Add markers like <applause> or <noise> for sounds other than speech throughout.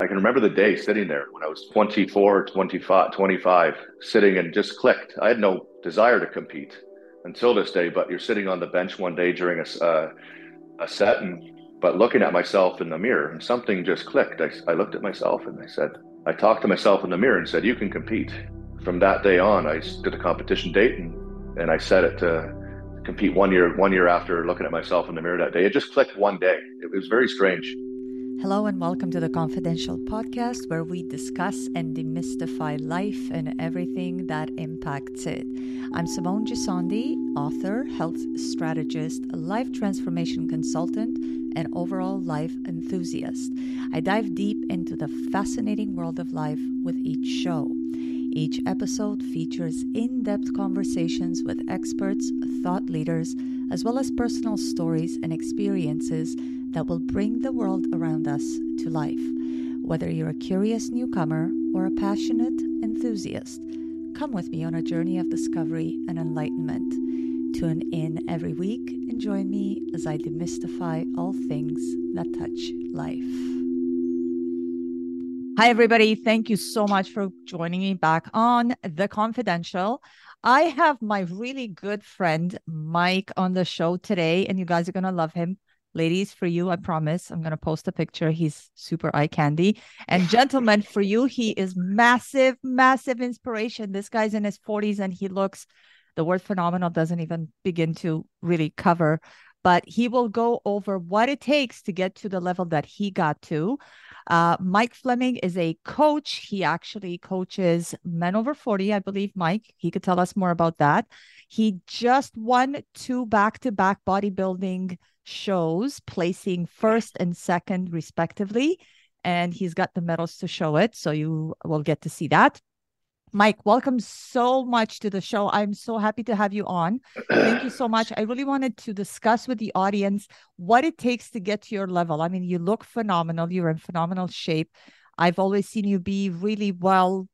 I can remember the day sitting there when I was 24, 25, 25, sitting and just clicked. I had no desire to compete until this day, but you're sitting on the bench one day during a, uh, a set and but looking at myself in the mirror and something just clicked. I, I looked at myself and I said, I talked to myself in the mirror and said, you can compete. From that day on, I did a competition date and, and I set it to compete one year, one year after looking at myself in the mirror that day. It just clicked one day. It was very strange. Hello, and welcome to the Confidential podcast where we discuss and demystify life and everything that impacts it. I'm Simone Gissondi, author, health strategist, life transformation consultant, and overall life enthusiast. I dive deep into the fascinating world of life with each show. Each episode features in depth conversations with experts, thought leaders, as well as personal stories and experiences that will bring the world around us to life. Whether you're a curious newcomer or a passionate enthusiast, come with me on a journey of discovery and enlightenment. Tune in every week and join me as I demystify all things that touch life. Hi, everybody. Thank you so much for joining me back on The Confidential. I have my really good friend Mike on the show today, and you guys are going to love him. Ladies, for you, I promise, I'm going to post a picture. He's super eye candy. <laughs> And gentlemen, for you, he is massive, massive inspiration. This guy's in his 40s and he looks, the word phenomenal doesn't even begin to really cover, but he will go over what it takes to get to the level that he got to. Uh, Mike Fleming is a coach. He actually coaches men over 40, I believe, Mike. He could tell us more about that. He just won two back to back bodybuilding shows, placing first and second, respectively. And he's got the medals to show it. So you will get to see that. Mike, welcome so much to the show. I'm so happy to have you on. Thank you so <clears throat> much. I really wanted to discuss with the audience what it takes to get to your level. I mean, you look phenomenal, you're in phenomenal shape. I've always seen you be really well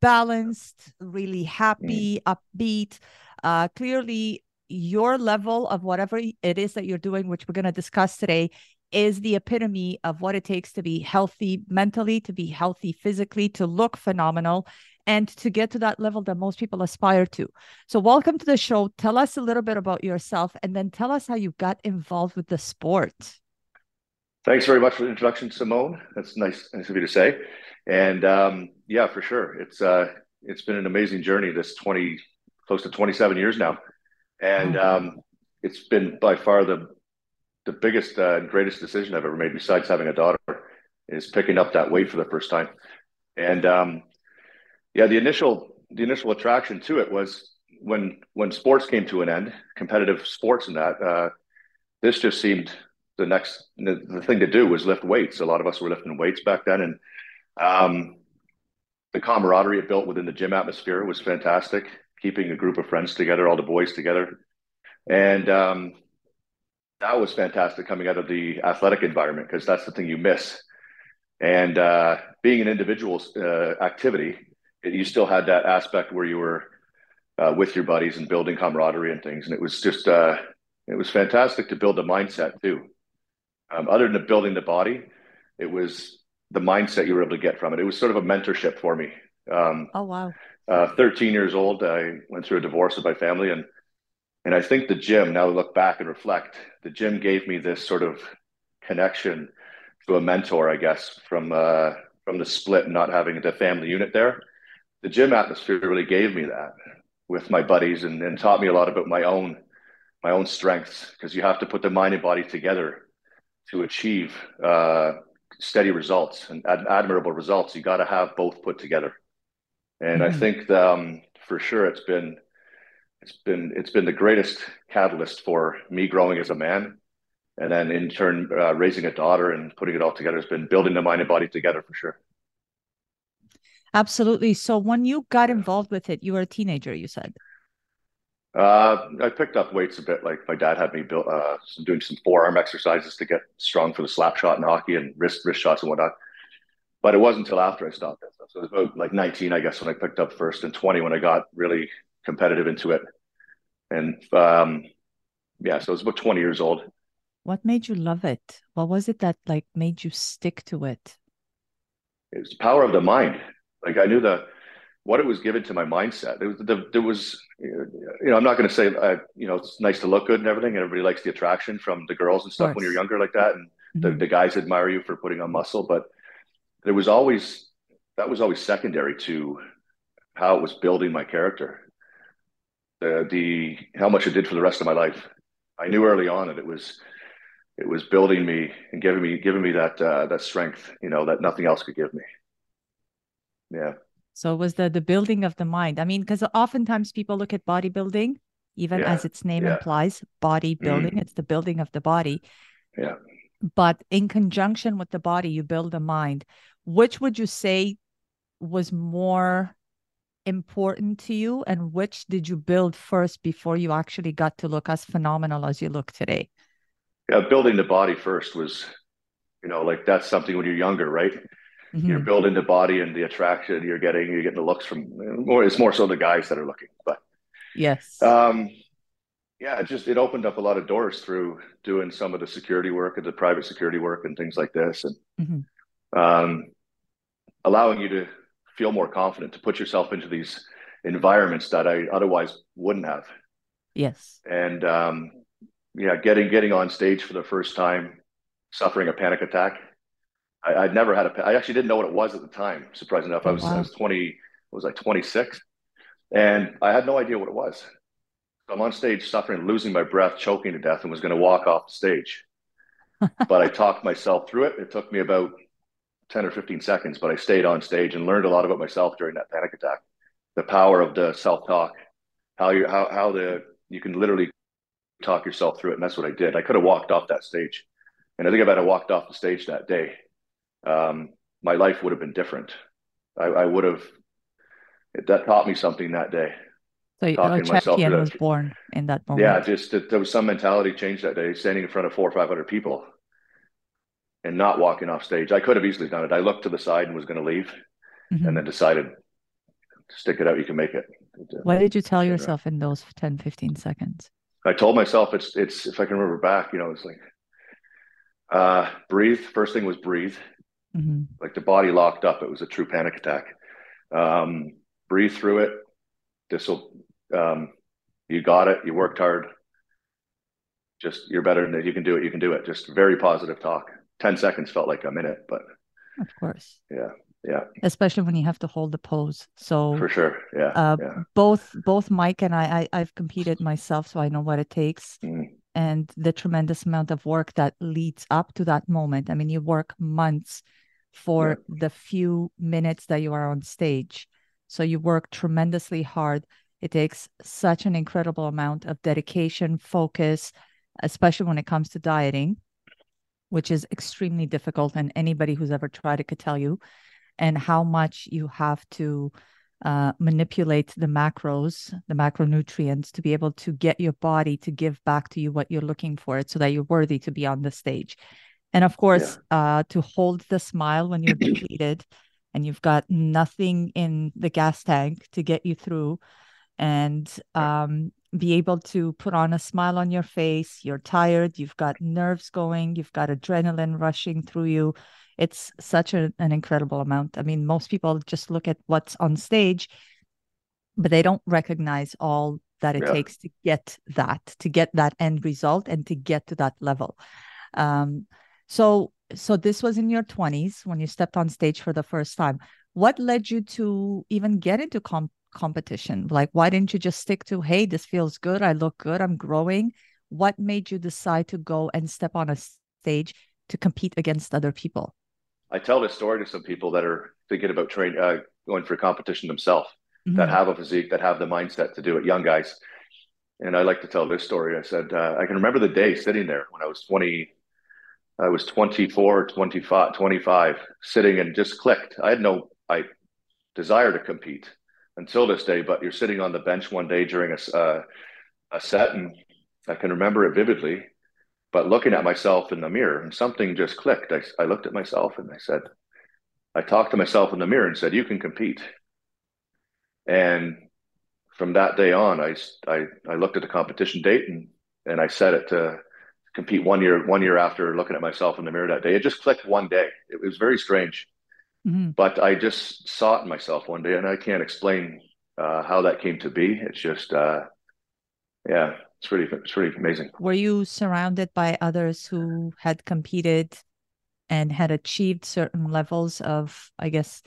balanced, really happy, mm. upbeat. Uh, clearly, your level of whatever it is that you're doing, which we're going to discuss today, is the epitome of what it takes to be healthy mentally, to be healthy physically, to look phenomenal, and to get to that level that most people aspire to. So, welcome to the show. Tell us a little bit about yourself and then tell us how you got involved with the sport. Thanks very much for the introduction, Simone. That's nice, nice of you to say. And um, yeah, for sure, it's uh, it's been an amazing journey. This twenty, close to twenty seven years now and mm-hmm. um, it's been by far the the biggest uh, and greatest decision I've ever made, besides having a daughter, is picking up that weight for the first time. And um, yeah, the initial the initial attraction to it was when when sports came to an end, competitive sports and that. Uh, this just seemed the next the, the, thing to do was lift weights. A lot of us were lifting weights back then, and um, the camaraderie it built within the gym atmosphere was fantastic keeping a group of friends together, all the boys together. And um, that was fantastic coming out of the athletic environment because that's the thing you miss. And uh, being an individual uh, activity, it, you still had that aspect where you were uh, with your buddies and building camaraderie and things. And it was just, uh, it was fantastic to build a mindset too. Um, other than building the body, it was the mindset you were able to get from it. It was sort of a mentorship for me. Um, oh, wow uh, 13 years old, I went through a divorce with my family, and and I think the gym. Now I look back and reflect. The gym gave me this sort of connection to a mentor, I guess, from uh, from the split, not having the family unit there. The gym atmosphere really gave me that with my buddies, and, and taught me a lot about my own my own strengths because you have to put the mind and body together to achieve uh, steady results and ad- admirable results. You got to have both put together. And mm-hmm. I think um, for sure it's been it's been it's been the greatest catalyst for me growing as a man, and then in turn uh, raising a daughter and putting it all together has been building the mind and body together for sure. Absolutely. So when you got involved with it, you were a teenager. You said. Uh, I picked up weights a bit. Like my dad had me build, uh, doing some forearm exercises to get strong for the slap shot in hockey and wrist wrist shots and whatnot. But it wasn't until after I stopped it. So it was about like 19, I guess, when I picked up first, and 20 when I got really competitive into it. And um, yeah, so it was about 20 years old. What made you love it? What was it that like made you stick to it? it was the power of the mind. Like I knew the what it was given to my mindset. There was, the, there was you know, I'm not going to say, uh, you know, it's nice to look good and everything, and everybody likes the attraction from the girls and stuff when you're younger like that, and mm-hmm. the, the guys admire you for putting on muscle. But there was always that was always secondary to how it was building my character. The the how much it did for the rest of my life. I knew early on that it was it was building me and giving me giving me that uh, that strength, you know, that nothing else could give me. Yeah. So it was the the building of the mind. I mean, because oftentimes people look at bodybuilding, even yeah. as its name yeah. implies, bodybuilding. Mm. It's the building of the body. Yeah. But in conjunction with the body, you build the mind. Which would you say was more important to you, and which did you build first before you actually got to look as phenomenal as you look today? Yeah, building the body first was, you know, like that's something when you're younger, right? mm-hmm. you're building the body and the attraction you're getting you're getting the looks from more it's more so the guys that are looking but yes um yeah it just it opened up a lot of doors through doing some of the security work and the private security work and things like this and mm-hmm. um allowing you to feel more confident to put yourself into these environments that I otherwise wouldn't have. Yes. And um, yeah, getting getting on stage for the first time, suffering a panic attack, I, would never had a. I actually didn't know what it was at the time. Surprising enough, I was wow. I was twenty. I was like twenty six, and I had no idea what it was. I'm on stage suffering, losing my breath, choking to death, and was going to walk off the stage. <laughs> but I talked myself through it. It took me about 10 or 15 seconds, but I stayed on stage and learned a lot about myself during that panic attack. The power of the self-talk, how you how how the you can literally talk yourself through it. And that's what I did. I could have walked off that stage. And I think if I'd have walked off the stage that day, um, my life would have been different. I, I would have. That taught me something that day. So a champion was born in that moment. Yeah, just there was some mentality change that day, standing in front of four or five hundred people, and not walking off stage. I could have easily done it. I looked to the side and was going to leave, mm-hmm. and then decided, to stick it out. You can make it. What did you tell yourself in those 10, 15 seconds? I told myself it's it's if I can remember back, you know, it's like uh breathe. First thing was breathe. Mm-hmm. Like the body locked up. It was a true panic attack. Um, breathe through it. This will, um, you got it. You worked hard. Just, you're better than it. You can do it. You can do it. Just very positive talk. 10 seconds felt like a minute, but of course. Yeah. Yeah. Especially when you have to hold the pose. So for sure. Yeah. Uh, yeah. Both, both Mike and I, I, have competed myself, so I know what it takes. Mm. And the tremendous amount of work that leads up to that moment. I mean, you work months for yeah. the few minutes that you are on stage. So you work tremendously hard. It takes such an incredible amount of dedication, focus, especially when it comes to dieting, which is extremely difficult. And anybody who's ever tried it could tell you, and how much you have to uh, manipulate the macros, the macronutrients, to be able to get your body to give back to you what you're looking for, so that you're worthy to be on the stage and of course yeah. uh, to hold the smile when you're <clears throat> depleted and you've got nothing in the gas tank to get you through and um, be able to put on a smile on your face. You're tired. You've got nerves going. You've got adrenaline rushing through you. It's such a, an incredible amount. I mean most people just look at what's on stage but they don't recognize all that it yeah. takes to get that to get that end result and to get to that level. Um, so so this was in your 20s when you stepped on stage for the first time. What led you to even get into comp- competition? Like why didn't you just stick to hey, this feels good, I look good, I'm growing? What made you decide to go and step on a stage to compete against other people? I tell this story to some people that are thinking about train uh, going for competition themselves, mm-hmm. that have a physique, that have the mindset to do it, young guys. And I like to tell this story. I said, uh, I can remember the day sitting there when I was 20, I was 24, 25, 25, sitting and just clicked. I had no I desire to compete until this day, but you're sitting on the bench one day during a, uh, a set, and I can remember it vividly. But looking at myself in the mirror, and something just clicked. I, I looked at myself and I said, I talked to myself in the mirror and said, "You can compete." And from that day on, I, I, I looked at the competition date and, and I set it to compete one year one year after looking at myself in the mirror that day. It just clicked one day. It was very strange. Mm-hmm. But I just saw it in myself one day, and I can't explain uh, how that came to be. It's just, uh, yeah, it's really, it's really amazing. Were you surrounded by others who had competed and had achieved certain levels of, I guess,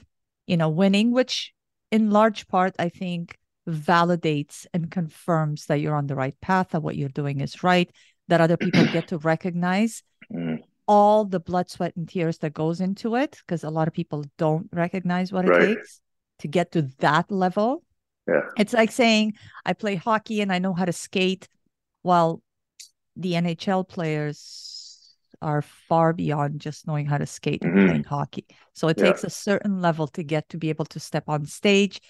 you know, winning, which in large part, I think, validates and confirms that you're on the right path, that what you're doing is right, that other people get to recognize <clears throat> mm. All the blood, sweat, and tears that goes into it, because a lot of people don't recognize what it right. takes to get to that level. Yeah. It's like saying, I play hockey and I know how to skate, while the NHL players are far beyond just knowing how to skate and mm-hmm. playing hockey. So it yeah. takes a certain level to get to be able to step on stage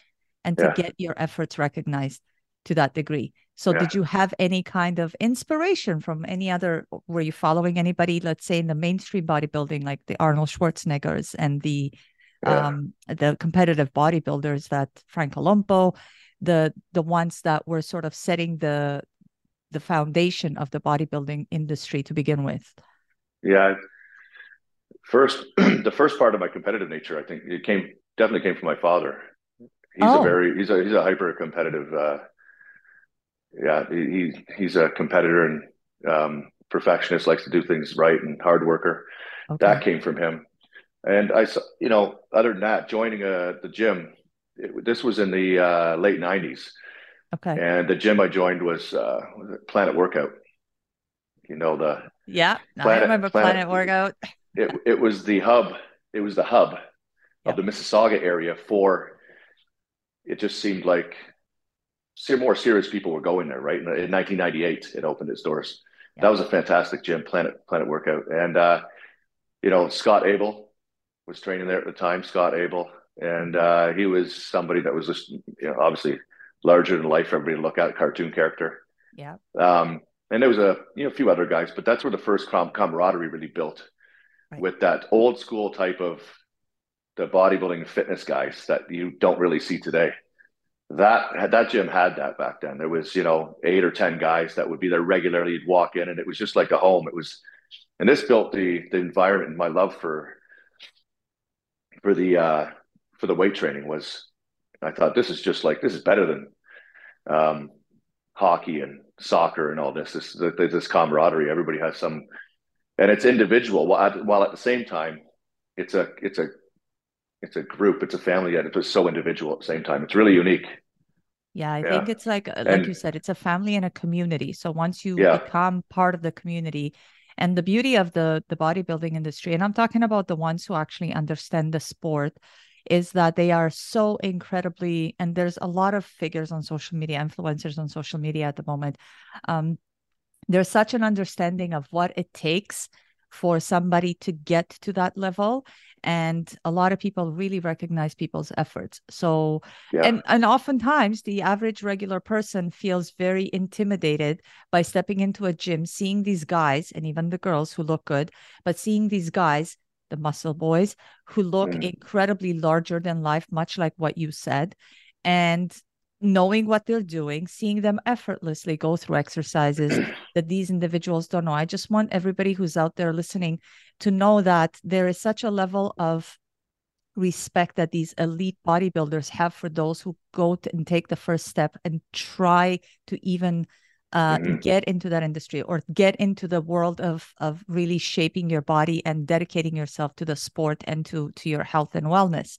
and to yeah. get your efforts recognized to that degree. So yeah. did you have any kind of inspiration from any other were you following anybody let's say in the mainstream bodybuilding like the Arnold Schwarzeneggers and the um the competitive bodybuilders that Franco Columbu the the ones that were sort of setting the the foundation of the bodybuilding industry to begin with? Yeah. First, <clears throat> the first part of my competitive nature, I think it came definitely came from my father. He's oh. a very he's a he's a hyper competitive. Uh, yeah, he, he's a competitor and um, perfectionist, likes to do things right and hard worker. Okay. That came from him. And I, you know, other than that, joining uh, the gym, it, this was in the uh, late '90s. Okay. And the gym I joined was, uh, Planet Workout. You know the yeah, Planet, I remember Planet, Planet Workout. it it was the hub. It was the hub of the Mississauga area for. It just seemed like more serious people were going there. Right in, in 1998, it opened its doors. Yep. That was a fantastic gym, Planet Planet Workout, and uh, you know Scott Abel was training there at the time. Scott Abel, and uh, he was somebody that was just you know obviously larger than life. For everybody to look at cartoon character. Yeah. Um, and there was a you know a few other guys, but that's where the first com- camaraderie really built right. with that old school type of the bodybuilding fitness guys that you don't really see today. That that gym had that back then. There was you know eight or ten guys that would be there regularly. You'd walk in, and it was just like a home. It was, and this built the the environment. And my love for for the uh, for the weight training was I thought this is just like this is better than um, hockey and soccer and all this. This this camaraderie. Everybody has some, and it's individual. While at, while at the same time, it's a it's a it's a group. It's a family. Yet it's so individual at the same time. It's really unique. Yeah, I yeah. think it's like like and, you said, it's a family and a community. So once you yeah. become part of the community, and the beauty of the the bodybuilding industry, and I'm talking about the ones who actually understand the sport is that they are so incredibly and there's a lot of figures on social media influencers on social media at the moment um, there's such an understanding of what it takes for somebody to get to that level and a lot of people really recognize people's efforts so yeah. and and oftentimes the average regular person feels very intimidated by stepping into a gym seeing these guys and even the girls who look good but seeing these guys the muscle boys who look mm. incredibly larger than life, much like what you said. And knowing what they're doing, seeing them effortlessly go through exercises <clears throat> that these individuals don't know. I just want everybody who's out there listening to know that there is such a level of respect that these elite bodybuilders have for those who go and take the first step and try to even uh, mm-hmm. get into that industry or get into the world of of really shaping your body and dedicating yourself to the sport and to to your health and wellness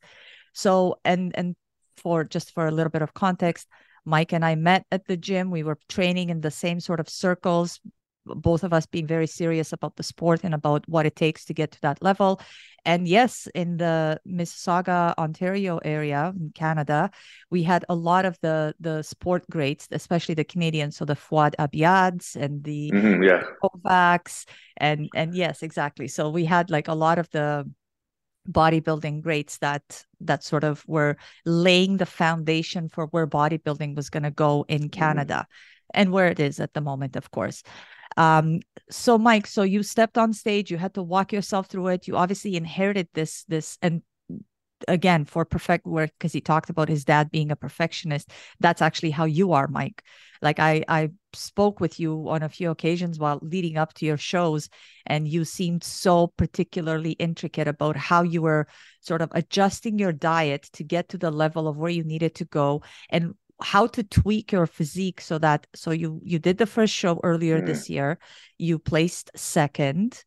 so and and for just for a little bit of context mike and i met at the gym we were training in the same sort of circles both of us being very serious about the sport and about what it takes to get to that level. And yes, in the Mississauga, Ontario area in Canada, we had a lot of the the sport greats, especially the Canadians. So the Fouad Abiads and the mm-hmm, yeah. Kovacs and and yes, exactly. So we had like a lot of the bodybuilding greats that that sort of were laying the foundation for where bodybuilding was going to go in mm-hmm. Canada mm-hmm. and where it is at the moment, of course. Um, so Mike, so you stepped on stage, you had to walk yourself through it. You obviously inherited this, this, and again for perfect work because he talked about his dad being a perfectionist that's actually how you are mike like i i spoke with you on a few occasions while leading up to your shows and you seemed so particularly intricate about how you were sort of adjusting your diet to get to the level of where you needed to go and how to tweak your physique so that so you you did the first show earlier mm. this year you placed second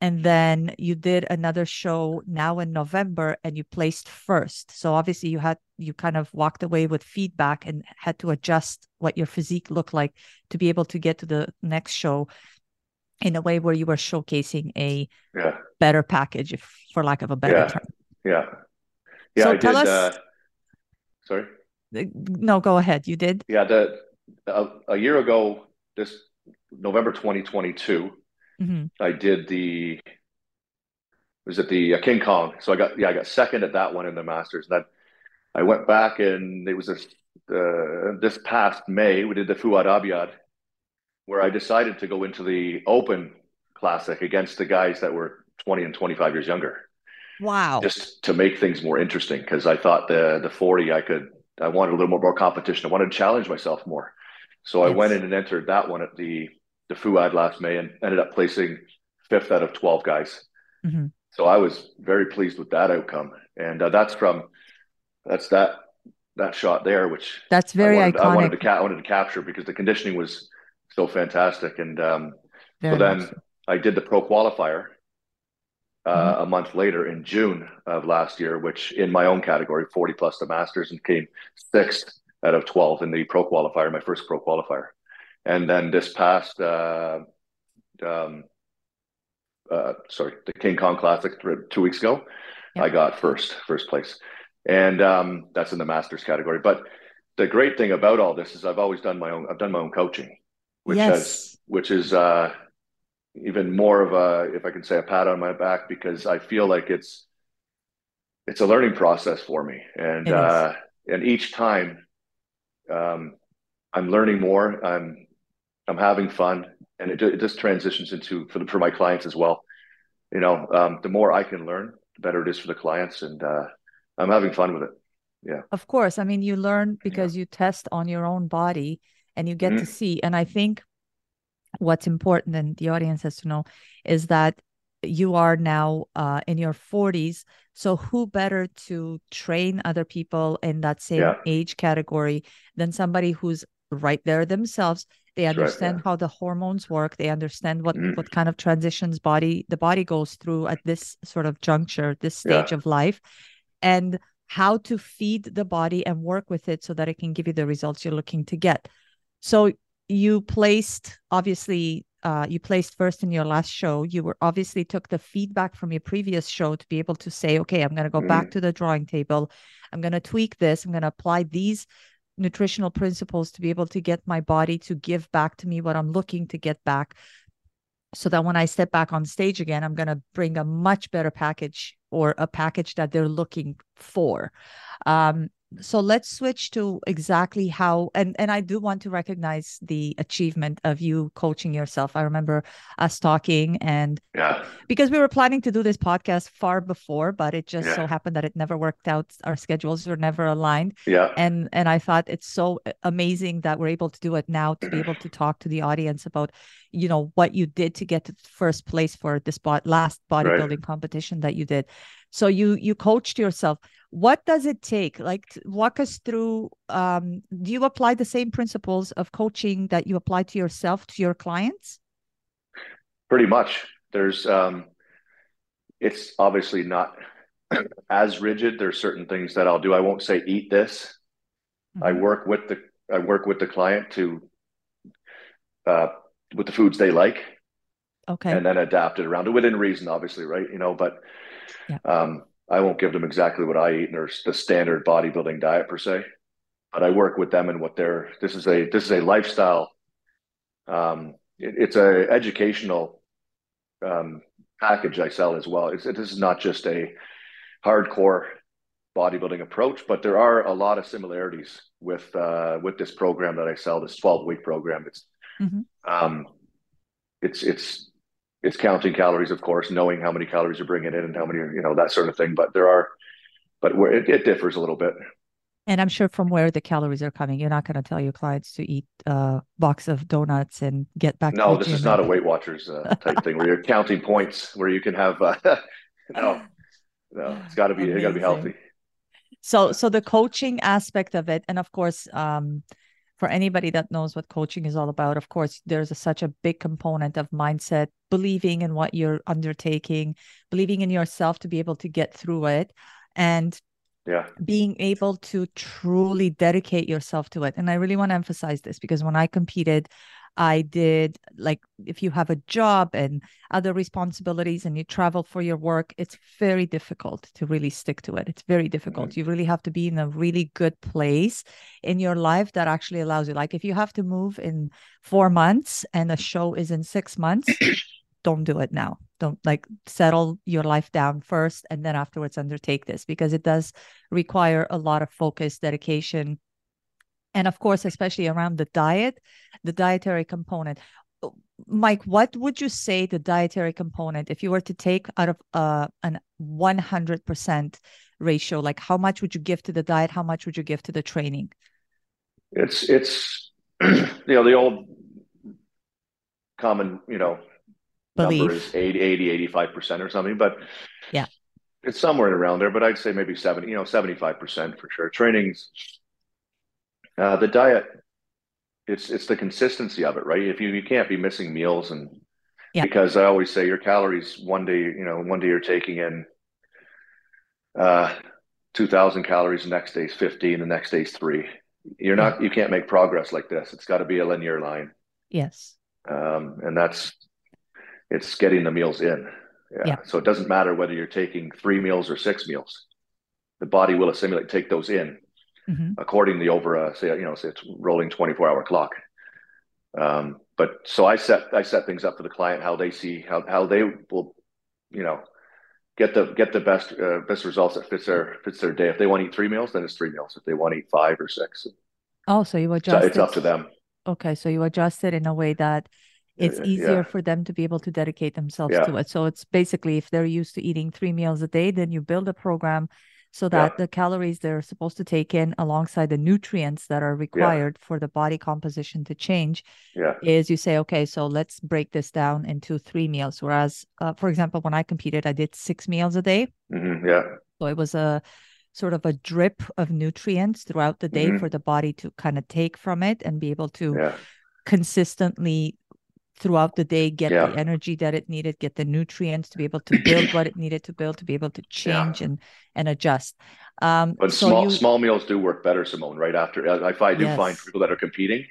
and then you did another show now in November and you placed first. So obviously you had you kind of walked away with feedback and had to adjust what your physique looked like to be able to get to the next show in a way where you were showcasing a yeah. better package, if for lack of a better yeah. term. Yeah. Yeah. So I tell did, us. Uh, sorry. No, go ahead. You did. Yeah. The a, a year ago, this November 2022 Mm-hmm. I did the was it the uh, King Kong? So I got yeah I got second at that one in the Masters. And then I went back and it was this uh, this past May we did the Fouad Abiad, where I decided to go into the Open Classic against the guys that were 20 and 25 years younger. Wow! Just to make things more interesting because I thought the the 40 I could I wanted a little more, more competition. I wanted to challenge myself more. So yes. I went in and entered that one at the the Fouad last May and ended up placing fifth out of 12 guys. Mm-hmm. So I was very pleased with that outcome. And uh, that's from, that's that, that shot there, which that's very I wanted, iconic. I wanted to, ca- I wanted to capture because the conditioning was so fantastic. And um, so then. I did the pro qualifier uh, mm-hmm. a month later in June of last year, which in my own category, 40 plus the masters and came sixth out of 12 in the pro qualifier, my first pro qualifier. And then this past, uh, um, uh, sorry, the King Kong Classic two weeks ago, yeah. I got first, first place, and um, that's in the masters category. But the great thing about all this is I've always done my own. I've done my own coaching, which yes. has, which is uh, even more of a, if I can say, a pat on my back because I feel like it's it's a learning process for me, and uh, and each time um, I'm learning more. I'm I'm having fun, and it, it just transitions into for the, for my clients as well. You know, um, the more I can learn, the better it is for the clients, and uh, I'm having fun with it. Yeah, of course. I mean, you learn because yeah. you test on your own body, and you get mm-hmm. to see. And I think what's important, and the audience has to know, is that you are now uh, in your 40s. So, who better to train other people in that same yeah. age category than somebody who's right there themselves they understand right, yeah. how the hormones work they understand what mm. what kind of transitions body the body goes through at this sort of juncture this stage yeah. of life and how to feed the body and work with it so that it can give you the results you're looking to get so you placed obviously uh, you placed first in your last show you were obviously took the feedback from your previous show to be able to say okay i'm going to go mm. back to the drawing table i'm going to tweak this i'm going to apply these nutritional principles to be able to get my body to give back to me what I'm looking to get back so that when I step back on stage again, I'm going to bring a much better package or a package that they're looking for. Um, so let's switch to exactly how and and i do want to recognize the achievement of you coaching yourself. I remember us talking and yeah. because we were planning to do this podcast far before but it just yeah. so happened that it never worked out. Our schedules were never aligned. Yeah. And and i thought it's so amazing that we're able to do it now to be able to talk to the audience about you know what you did to get to first place for this spot last bodybuilding right. competition that you did so you you coached yourself. What does it take? Like walk us through um, do you apply the same principles of coaching that you apply to yourself to your clients? Pretty much. There's um it's obviously not <clears throat> as rigid. There's certain things that i'll do. I won't say eat this. Mm-hmm. i work with the i work with the client to uh with the foods they like okay. and then adapt it around it within reason obviously right? You know but yeah. um I won't give them exactly what I eat or the standard bodybuilding diet per se, but I work with them and what they're. This is a this is a lifestyle. Um, it, it's a educational um, package I sell as well. It's, this is not just a hardcore bodybuilding approach, but there are a lot of similarities with uh, with this program that I sell. This twelve week program. It's mm-hmm. um, it's it's it's counting calories, of course, knowing how many calories you're bringing in and how many, you know, that sort of thing. But there are but where it, it differs a little bit. And I'm sure from where the calories are coming, you're not going to tell your clients to eat a box of donuts and get back. No, this is not a Weight Watchers uh, <laughs> type thing where you're counting points, where you can have. Uh, <laughs> no, no, it's got to be. It got to be healthy. So, so the coaching aspect of it, and of course, um, for anybody that knows what coaching is all about, of course, there's a, such a big component of mindset, believing in what you're undertaking, believing in yourself to be able to get through it, and yeah. being able to truly dedicate yourself to it. And i really want to emphasize this because when i competed i did like if you have a job and other responsibilities and you travel for your work it's very difficult to really stick to it. It's very difficult. Mm-hmm. you really have to be in a really good place in your life that actually allows you. Like if you have to move in 4 months and a show is in 6 months <clears throat> don't do it now don't like settle your life down first and then afterwards undertake this because it does require a lot of focus dedication and of course especially around the diet the dietary component. Mike what would you say the dietary component if you were to take out of uh, an 100% ratio like how much would you give to the diet? How much would you give to the training? It's it's <clears throat> you know the old common you know belief. number is 80, 80 85% or something, but yeah, it's somewhere around there, but I'd say maybe 70, you know, 75% for sure. Trainings, uh, the diet, it's, it's the consistency of it, right? If you, you can't be missing meals and yeah. because I always say your calories one day, you know, one day you're taking in, uh, 2000 calories, the next day's 15, the next day's three. You're not, you can't make progress like this. It's got to be a linear line. Yes. Um, and that's, it's getting the meals in. Yeah. yeah. So it doesn't matter whether you're taking three meals or six meals. The body will assimilate, take those in mm-hmm. accordingly over a say you know say it's rolling 24 hour clock. Um, but so I set I set things up for the client how they see how how they will you know get the get the best uh, best results that fits their fits their day. If they want to eat three meals, then it's three meals. If they want to eat five or six, oh, so you adjust. So it's up to them. Okay, so you adjust it in a way that it's easier yeah. for them to be able to dedicate themselves yeah. to it. So it's basically if they're used to eating three meals a day, then you build a program so that yeah. the calories they're supposed to take in alongside the nutrients that are required for the body composition to change is you say okay so let's break this down into three meals whereas uh, for example when i competed i did six meals a day mm-hmm. yeah so it was a sort of a drip of nutrients throughout the day mm-hmm. for the body to kind of take from it and be able to consistently throughout the day, get yeah. the energy that it needed, get the nutrients to be able to build what it needed to build, to be able to change yeah. and and adjust. Um, but so small you, small meals do work better, Simone. Right after, if I do yes. find people that are competing,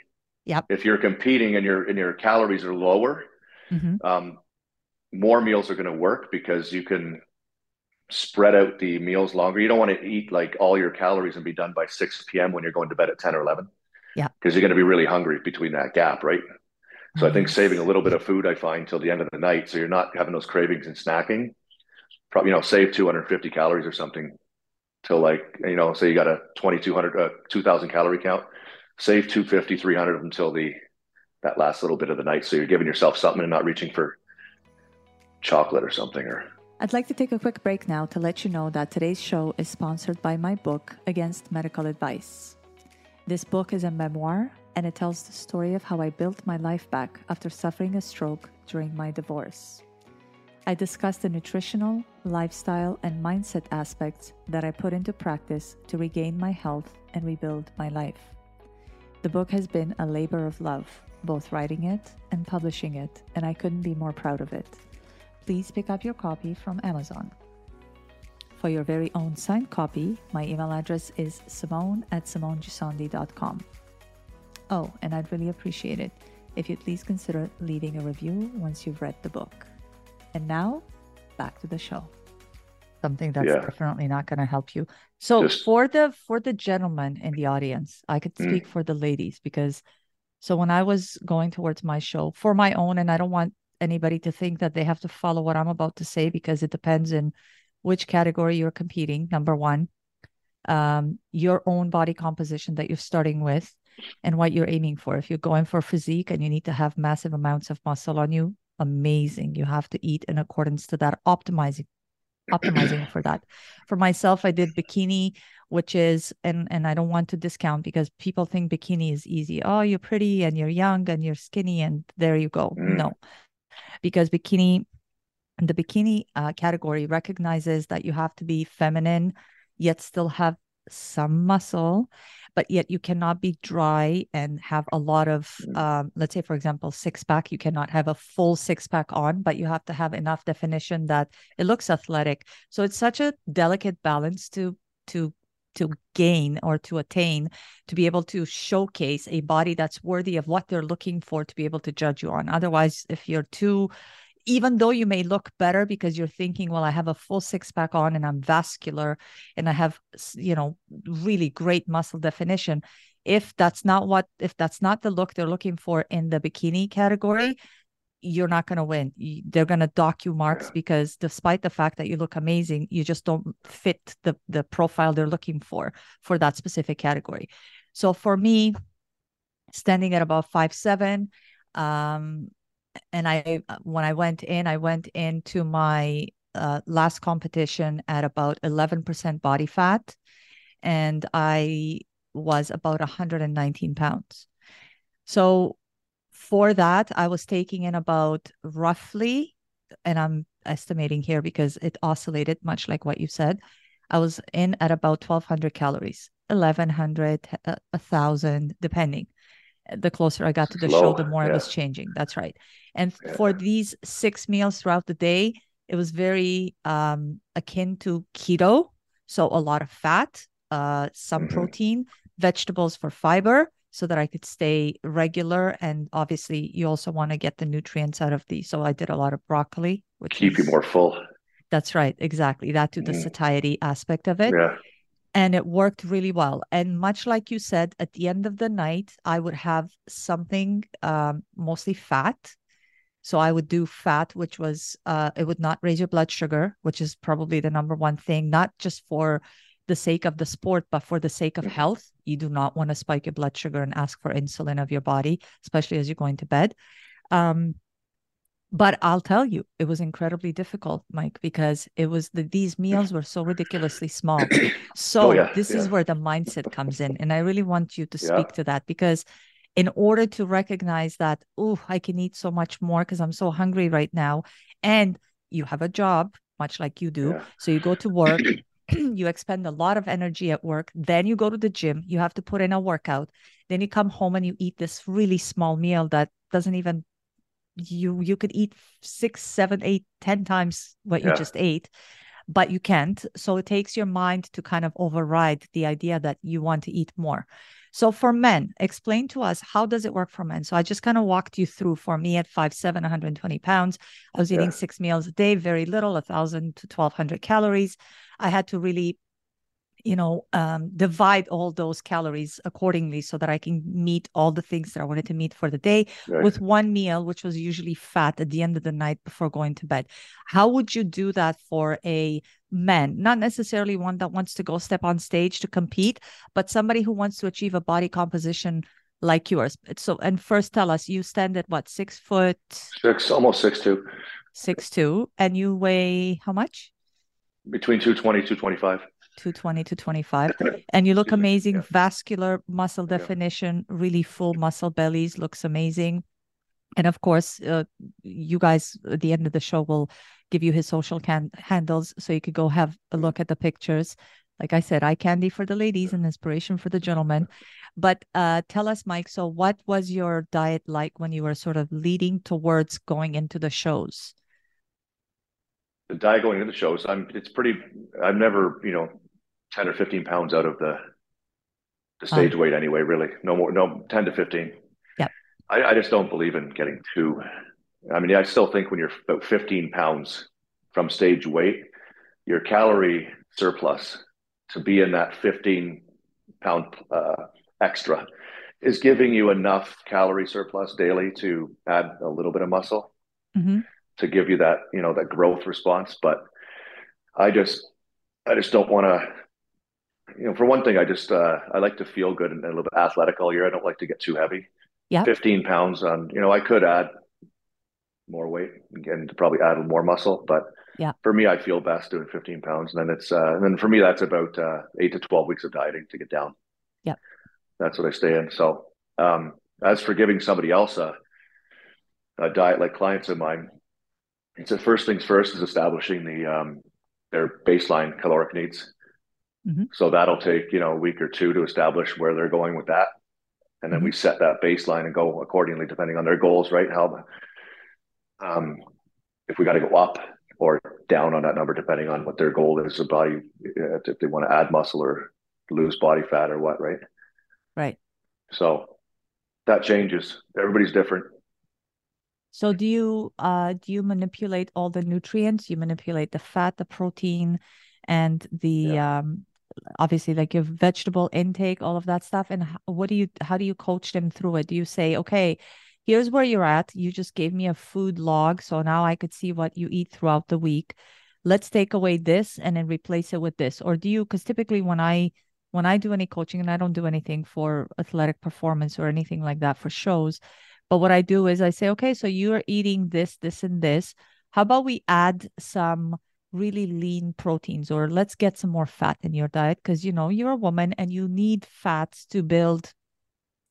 yep. if you're competing and your and your calories are lower, mm-hmm. um, more meals are going to work because you can spread out the meals longer. You don't want to eat like all your calories and be done by 6 p.m. when you're going to bed at 10 or 11. Yeah. Because you're going to be really hungry between that gap, right? So I think saving a little bit of food I find till the end of the night, so you're not having those cravings and snacking. Probably you know save 250 calories or something till like you know say you got a 2200 uh, 2000 calorie count, save 250 300 until the that last little bit of the night. So you're giving yourself something and not reaching for chocolate or something or. I'd like to take a quick break now to let you know that today's show is sponsored by my book, Against Medical Advice. This book is a memoir and it tells the story of how I built my life back after suffering a stroke during my divorce. I discuss the nutritional, lifestyle, and mindset aspects that I put into practice to regain my health and rebuild my life. The book has been a labor of love, both writing it and publishing it, and I couldn't be more proud of it. Please pick up your copy from Amazon. For your very own signed copy, my email address is simone at simonegissondi.com. Oh, and I'd really appreciate it if you'd please consider leaving a review once you've read the book. And now, back to the show. Something that's yeah. definitely not going to help you. So Just... for the for the gentlemen in the audience, I could speak mm. for the ladies because so when I was going towards my show for my own, and I don't want anybody to think that they have to follow what I'm about to say because it depends in which category you're competing. Number one, um, your own body composition that you're starting with and what you're aiming for. If you're going for physique and you need to have massive amounts of muscle on you, amazing. You have to eat in accordance to that, optimizing optimizing for that. For myself, I did bikini, which is and and I don't want to discount because people think bikini is easy. Oh, you're pretty and you're young and you're skinny and there you go. Mm. No, because bikini, the bikini uh, category recognizes that you have to be feminine yet still have some muscle but yet you cannot be dry and have a lot of mm. um, let's say for example six pack you cannot have a full six pack on but you have to have enough definition that it looks athletic so it's such a delicate balance to to to gain or to attain to be able to showcase a body that's worthy of what they're looking for to be able to judge you on otherwise if you're too even though you may look better because you're thinking, well, I have a full six pack on and I'm vascular and I have, you know, really great muscle definition. If that's not what, if that's not the look they're looking for in the bikini category, you're not going to win. They're going to dock you marks yeah. because despite the fact that you look amazing, you just don't fit the the profile they're looking for for that specific category. So for me, standing at about five seven, um, and I when I went in, I went into my uh, last competition at about 11% body fat, and I was about 119 pounds. So for that, I was taking in about roughly, and I'm estimating here because it oscillated much like what you said. I was in at about 1200 calories, 1100, 1000, depending the closer I got to the Slow. show, the more yeah. I was changing. That's right. And yeah. for these six meals throughout the day, it was very um, akin to keto. So a lot of fat, uh, some mm-hmm. protein, vegetables for fiber, so that I could stay regular. And obviously, you also want to get the nutrients out of these. So I did a lot of broccoli, which keep is, you more full. That's right, exactly. That to the mm. satiety aspect of it. Yeah and it worked really well. And much like you said, at the end of the night, I would have something um, mostly fat. So I would do fat, which was uh, it would not raise your blood sugar, which is probably the number one thing, not just for the sake of the sport, but for the sake of health. You do not want to spike your blood sugar and ask for insulin of your body, especially as you're going to bed. Um, but I'll tell you, it was incredibly difficult, Mike, because it was the, these meals were so ridiculously small. <coughs> So oh, yeah, this yeah. is where the mindset comes in, and I really want you to speak yeah. to that because in order to recognize that, oh, I can eat so much more because I'm so hungry right now, and you have a job, much like you do, so you go to work. <clears throat> you expend a lot of energy at work. Then you go to the gym. You have to put in a workout. Then you come home and you eat this really small meal that doesn't even you you could eat six seven eight ten times what yeah. you just ate but you can't. So it takes your mind to kind of override the idea that you want to eat more. So for men explain to us how does it work for men? So i just kind of walked you through for me at five seven 120 pounds. I was eating yeah. six meals a day very little a thousand to 1200 calories. I had to really you know um, divide all those calories accordingly so that i can meet all the things that i wanted to meet for the day right. with one meal which was usually fat at the end of the night before going to bed. How would you do that for a man? Not necessarily one that wants to go step on stage to compete but somebody who wants to achieve a body composition like yours. So and first tell us you stand at what six foot? Six almost six two. Six two and you weigh how much? Between 220 225 220 to 25 <coughs> and you look amazing. Yeah. vascular muscle definition yeah. really full muscle bellies looks amazing. And of course uh, you guys at the end of the show will give you his social can- handles so you could go have a look at the pictures. Like i said eye candy for the ladies and inspiration for the gentlemen. But uh, tell us mike so what was your diet like when you were sort of leading towards going into the shows? The diet going into the shows i'm it's pretty i've never you know 10 or 15 pounds out of the the stage oh. weight anyway really no more no 10 to 15 yeah I, I just don't believe in getting too i mean i still think when you're about 15 pounds from stage weight your calorie surplus to be in that 15 pound uh, extra is giving you enough calorie surplus daily to add a little bit of muscle mm-hmm. to give you that you know that growth response but i just i just don't want to you know, for one thing, I just uh, I like to feel good and, a little bit athletic all year. I don't like to get too heavy. Yeah, fifteen pounds on. You know, I could add more weight and probably add more muscle, but Yeah. For me, I feel best doing 15 pounds. And then it's, uh, and then for me, that's about uh, eight to 12 weeks of dieting to get down. Yeah. That's what I stay in. So, um, as for giving somebody else a, a diet like clients of mine, it's the first things first is establishing the um, their baseline caloric needs. Mm-hmm. So that'll take you know a week or two to establish where they're going with that, and then mm-hmm. we set that baseline and go accordingly depending on their goals. Right? How um, if we got to go up or down on that number depending on what their goal is, the body if they want to add muscle or lose body fat or what. Right. Right. So that changes. Everybody's different. So do you uh do you manipulate all the nutrients? You manipulate the fat, the protein, and the yeah. um obviously like your vegetable intake, all of that stuff. And what do you how do you coach them through it? Do you say, okay, here's where you're at. You just gave me a food log, so now I could see what you eat throughout the week. Let's take away this and then replace it with this. Or do you because typically when I when I do any coaching and I don't do anything for athletic performance or anything like that for shows, but what I do is I say, okay, so you're eating this, this, and this. How about we add some really lean proteins or let's get some more fat in your diet? Because, you know, you're a woman and you need fats to build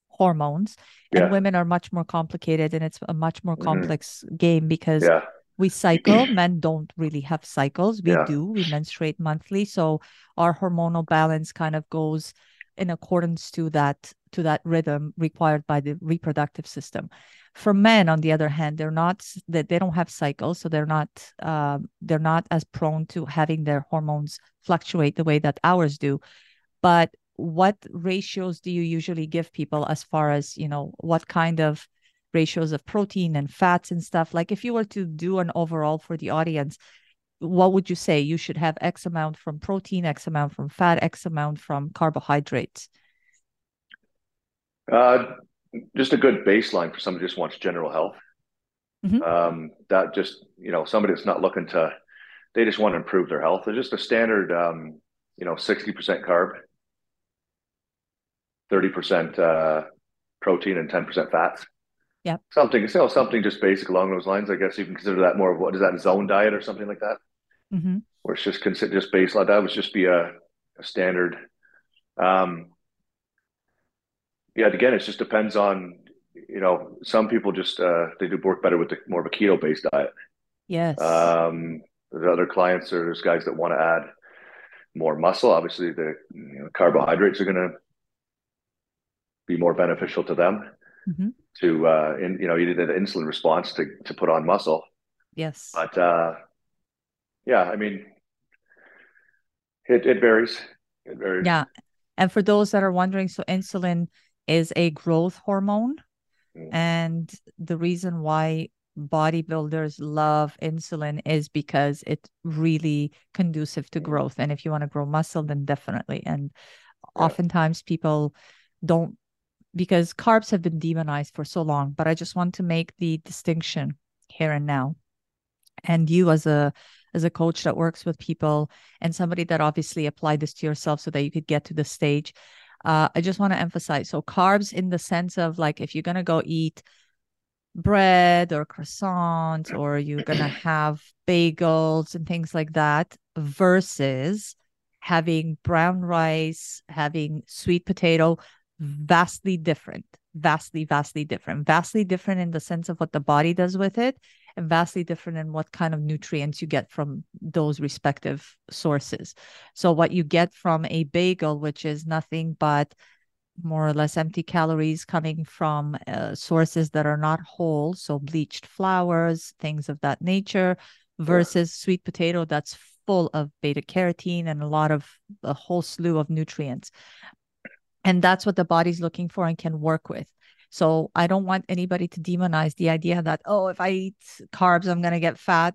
hormones. Yeah. And women are much more complicated and it's a much more mm-hmm. complex game because. Yeah. We cycle. Men don't really have cycles. We yeah. do. We menstruate monthly. So our hormonal balance kind of goes in accordance to that to that rhythm required by the reproductive system. For men, on the other hand, they're not that they don't have cycles, so they're not uh, they're not as prone to having their hormones fluctuate the way that ours do. But what ratios do you usually give people as far as you know what kind of ratios of protein and fats and stuff? Like if you were to do an overall for the audience, what would you say you should have x amount from protein x amount from fat x amount from carbohydrates uh, just a good baseline for somebody who just wants general health mm-hmm. um, that just you know somebody that's not looking to they just want to improve their health It's just a standard um, you know 60% carb 30% uh, protein and 10% fats yeah. Something, you know, something just basic along those lines. I guess you can consider that more of what is that zone diet or something like that, mm-hmm. where it's just consider just baseline. That would just be a, a standard. Um, yeah, again, it just depends on you know. Some people just uh, they do work better with the more of a keto based diet. Yes. Um, there's other clients or there's guys that want to add more muscle. Obviously, the you know, carbohydrates are going to be more beneficial to them mm-hmm. to uh, in, you know you did an insulin response to to put on muscle. Yes, but uh, yeah, I mean, it it varies. It varies. Yeah, and for those that are wondering, so insulin is a growth hormone, mm. and the reason why bodybuilders love insulin is because it's really conducive to mm. growth and if you want to grow muscle then definitely and yeah. oftentimes people don't because carbs have been demonized for so long but i just want to make the distinction here and now and you as a as a coach that works with people and somebody that obviously applied this to yourself so that you could get to the stage uh, i just want to emphasize so carbs in the sense of like if you're going to go eat bread or croissants or you're going to <clears throat> have bagels and things like that versus having brown rice having sweet potato vastly different, vastly, vastly different, vastly different in the sense of what the body does with it, vastly different in what kind of nutrients you get from those respective sources. So, what you get from a bagel, which is nothing but more or less empty calories coming from uh, sources that are not whole, so bleached flours, things of that nature, versus sweet potato that's full of beta carotene and a lot of a whole slew of nutrients and that's what the body's looking for and can work with so i don't want anybody to demonize the idea that oh if i eat carbs i'm going to get fat.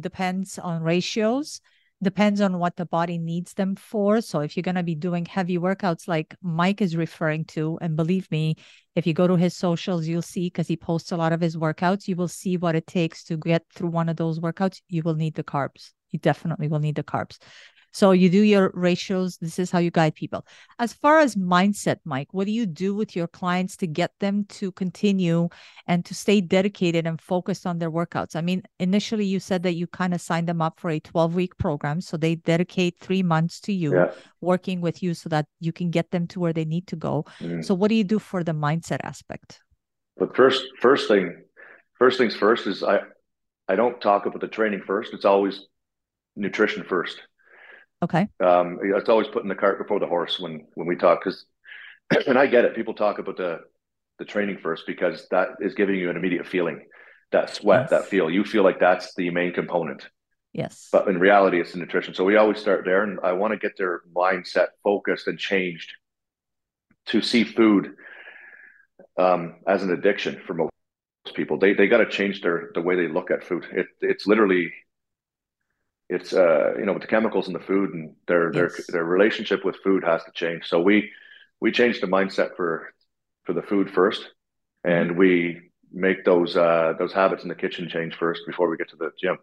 Depends on ratios depends on what the body needs them for. So if you're going to be doing heavy workouts like mike is referring to and believe me if you go to his socials you'll see because he posts a lot of his workouts you will see what it takes to get through one of those workouts. You will need the carbs. You definitely will need the carbs So you do your ratios. This is how you guide people. As far as mindset, Mike, what do you do with your clients to get them to continue and to stay dedicated and focused on their workouts? I mean, initially you said that you kind of signed them up for a 12 week program. So they dedicate three months to you, yeah. working with you so that you can get them to where they need to go. Mm-hmm. So what do you do for the mindset aspect? But first, first thing, first things first is I, I don't talk about the training first. It's always nutrition first. Okay. Um, it's always putting the cart before the horse when when we talk because, <clears throat> and I get it. People talk about the the training first because that is giving you an immediate feeling, that sweat, yes. that feel. You feel like that's the main component. Yes. But in reality, it's the nutrition. So we always start there, and I want to get their mindset focused and changed to see food um, as an addiction for most people. They they got to change their the way they look at food. It it's literally it's uh you know with the chemicals in the food and their yes. their their relationship with food has to change so we we change the mindset for for the food first and mm-hmm. we make those uh those habits in the kitchen change first before we get to the gym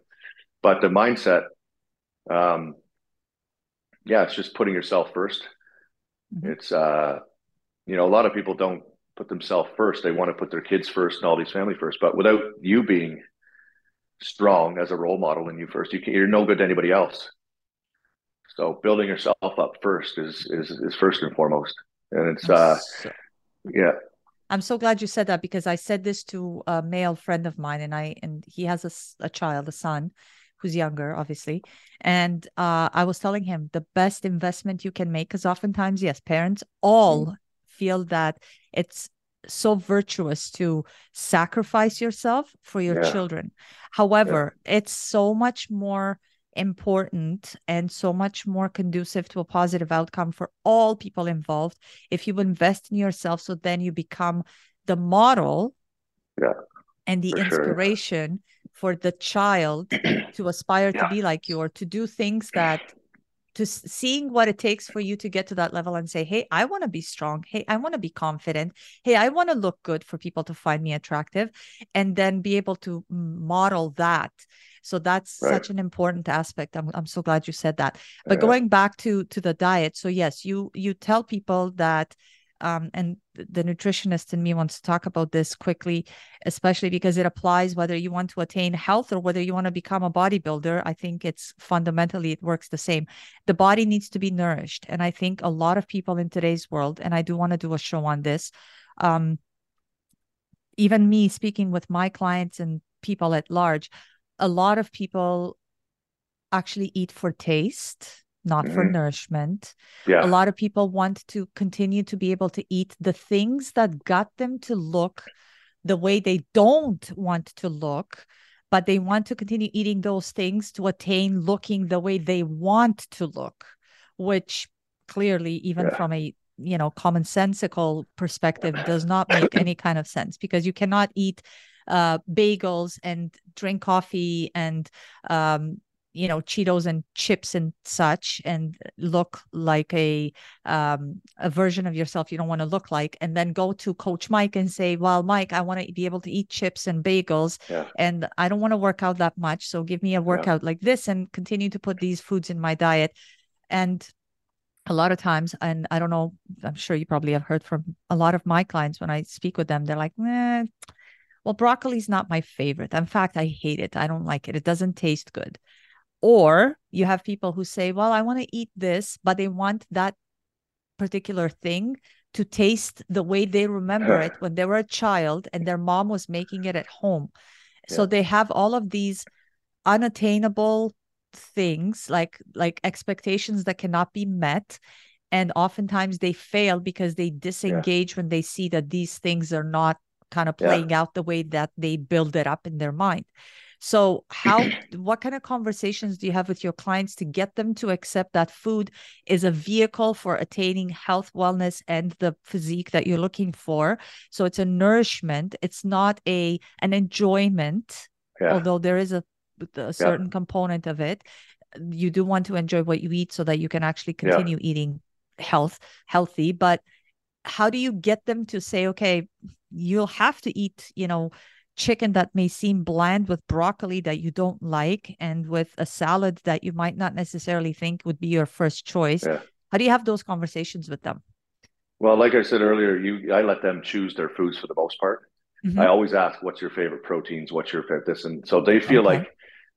but the mindset um yeah it's just putting yourself 1st mm-hmm. it's uh you know a lot of people don't put themselves first they want to put their kids first and all these family first but without you being strong as a role model in you first. You can, you're no good to anybody else. So building yourself up first is is is first and foremost. And it's uh yeah. I'm so glad you said that because I said this to a male friend of mine and I and he has a, a child, a son who's younger obviously and uh, i was telling him the best investment you can make because oftentimes yes parents all mm. feel that it's so virtuous to sacrifice yourself for your yeah. children. However, yeah. it's so much more important and so much more conducive to a positive outcome for all people involved if you invest in yourself so then you become the model yeah, and the for inspiration sure. for the child to aspire to be like you or to do things that to seeing what it takes for you to get to that level and say hey i want to be strong. Hey i want to be confident. Hey i want to look good for people to find me attractive and then be able to model that. So that's right. such an important aspect. I'm, I'm so glad you said that. But yeah. going back to to the diet so yes you you tell people that um, and the nutritionist in me wants to talk about this quickly, especially because it applies whether you want to attain health or whether you want to become a bodybuilder. I think it's fundamentally it works the same. The body needs to be nourished, and I think a lot of people in today's world, and I do want to do a show on this. Um, even me speaking with my clients and people at large, a lot of people actually eat for taste not mm-hmm. for nourishment. Yeah. A lot of people want to continue to be able to eat the things that got them to look the way they don't want to look, but they want to continue eating those things to attain looking the way they want to look, which clearly, even yeah. from a you know commonsensical perspective <laughs> does not make any kind of sense because you cannot eat uh bagels and drink coffee and um you know cheetos and chips and such and look like a um, a version of yourself you don't want to look like and then go to coach mike and say well mike i want to be able to eat chips and bagels yeah. and i don't want to work out that much so give me a workout yeah. like this and continue to put these foods in my diet. And a lot of times and i don't know i'm sure you probably have heard from a lot of my clients when i speak with them they're like eh, well broccoli is not my favorite. In fact i hate it. I don't like it. It doesn't taste good or you have people who say, well, I want to eat this, but they want that particular thing to taste the way they remember it when they were a child and their mom was making it at home. Yeah. So they have all of these unattainable things like like expectations that cannot be met and oftentimes they fail because they disengage yeah. when they see that these things are not kind of playing yeah. out the way that they build it up in their mind so, how, what kind of conversations do you have with your clients to get them to accept that food is a vehicle for attaining health, wellness, and the physique that you're looking for? So, it's a nourishment. It's not a an enjoyment, yeah. although there is a, a certain yeah. component of it. You do want to enjoy what you eat so that you can actually continue yeah. eating health healthy. But how do you get them to say, okay, you'll have to eat, you know, chicken that may seem bland with broccoli that you don't like and with a salad that you might not necessarily think would be your first choice Yeah. how do you have those conversations with them Well, like I said earlier, you I let them choose their foods for the most part. Mhm. I always ask, "What's your favorite proteins? What's your favorite this?" And so they feel Okay. like,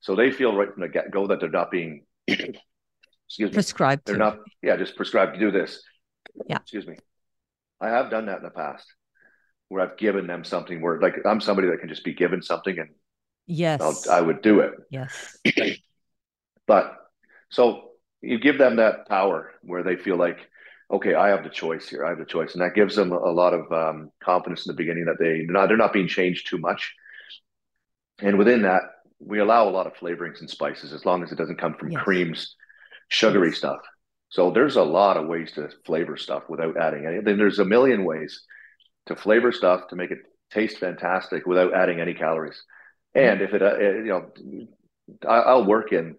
so they feel right from the get go that they're not being, <clears throat> excuse me, prescribed they're to not, yeah, just prescribed to do this. Yeah. Excuse me. I have done that in the past, where I've given them something where, like, I'm somebody that can just be given something and yes I'll, I would do it. yes <clears throat> But so you give them that power where they feel like, okay, I have the choice here. I have the choice, and that gives them a lot of um, confidence in the beginning that they not they're not being changed too much. And within that, we allow a lot of flavorings and spices as long as it doesn't come from Yes. creams, sugary Yes. stuff. So there's a lot of ways to flavor stuff without adding any. Then there's a million ways to flavor stuff to make it taste fantastic without adding any calories. And if it, uh, you know, I, I'll work in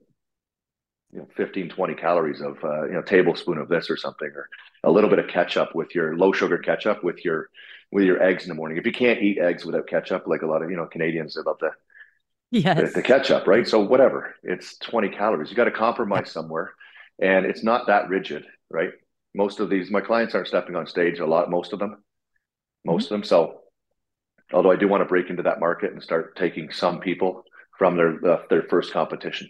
you know 15 20 calories of uh, you know tablespoon of this or something or a little bit of ketchup with your low sugar ketchup with your with your eggs in the morning. If you can't eat eggs without ketchup like a lot of you know canadians love the, the, yes. the ketchup right? So whatever it's 20 calories. You got to compromise somewhere. And it's not that rigid right? Most of these my clients aren't stepping on stage a lot most of them most of them so although i do want to break into that market and start taking some people from their uh, their first competition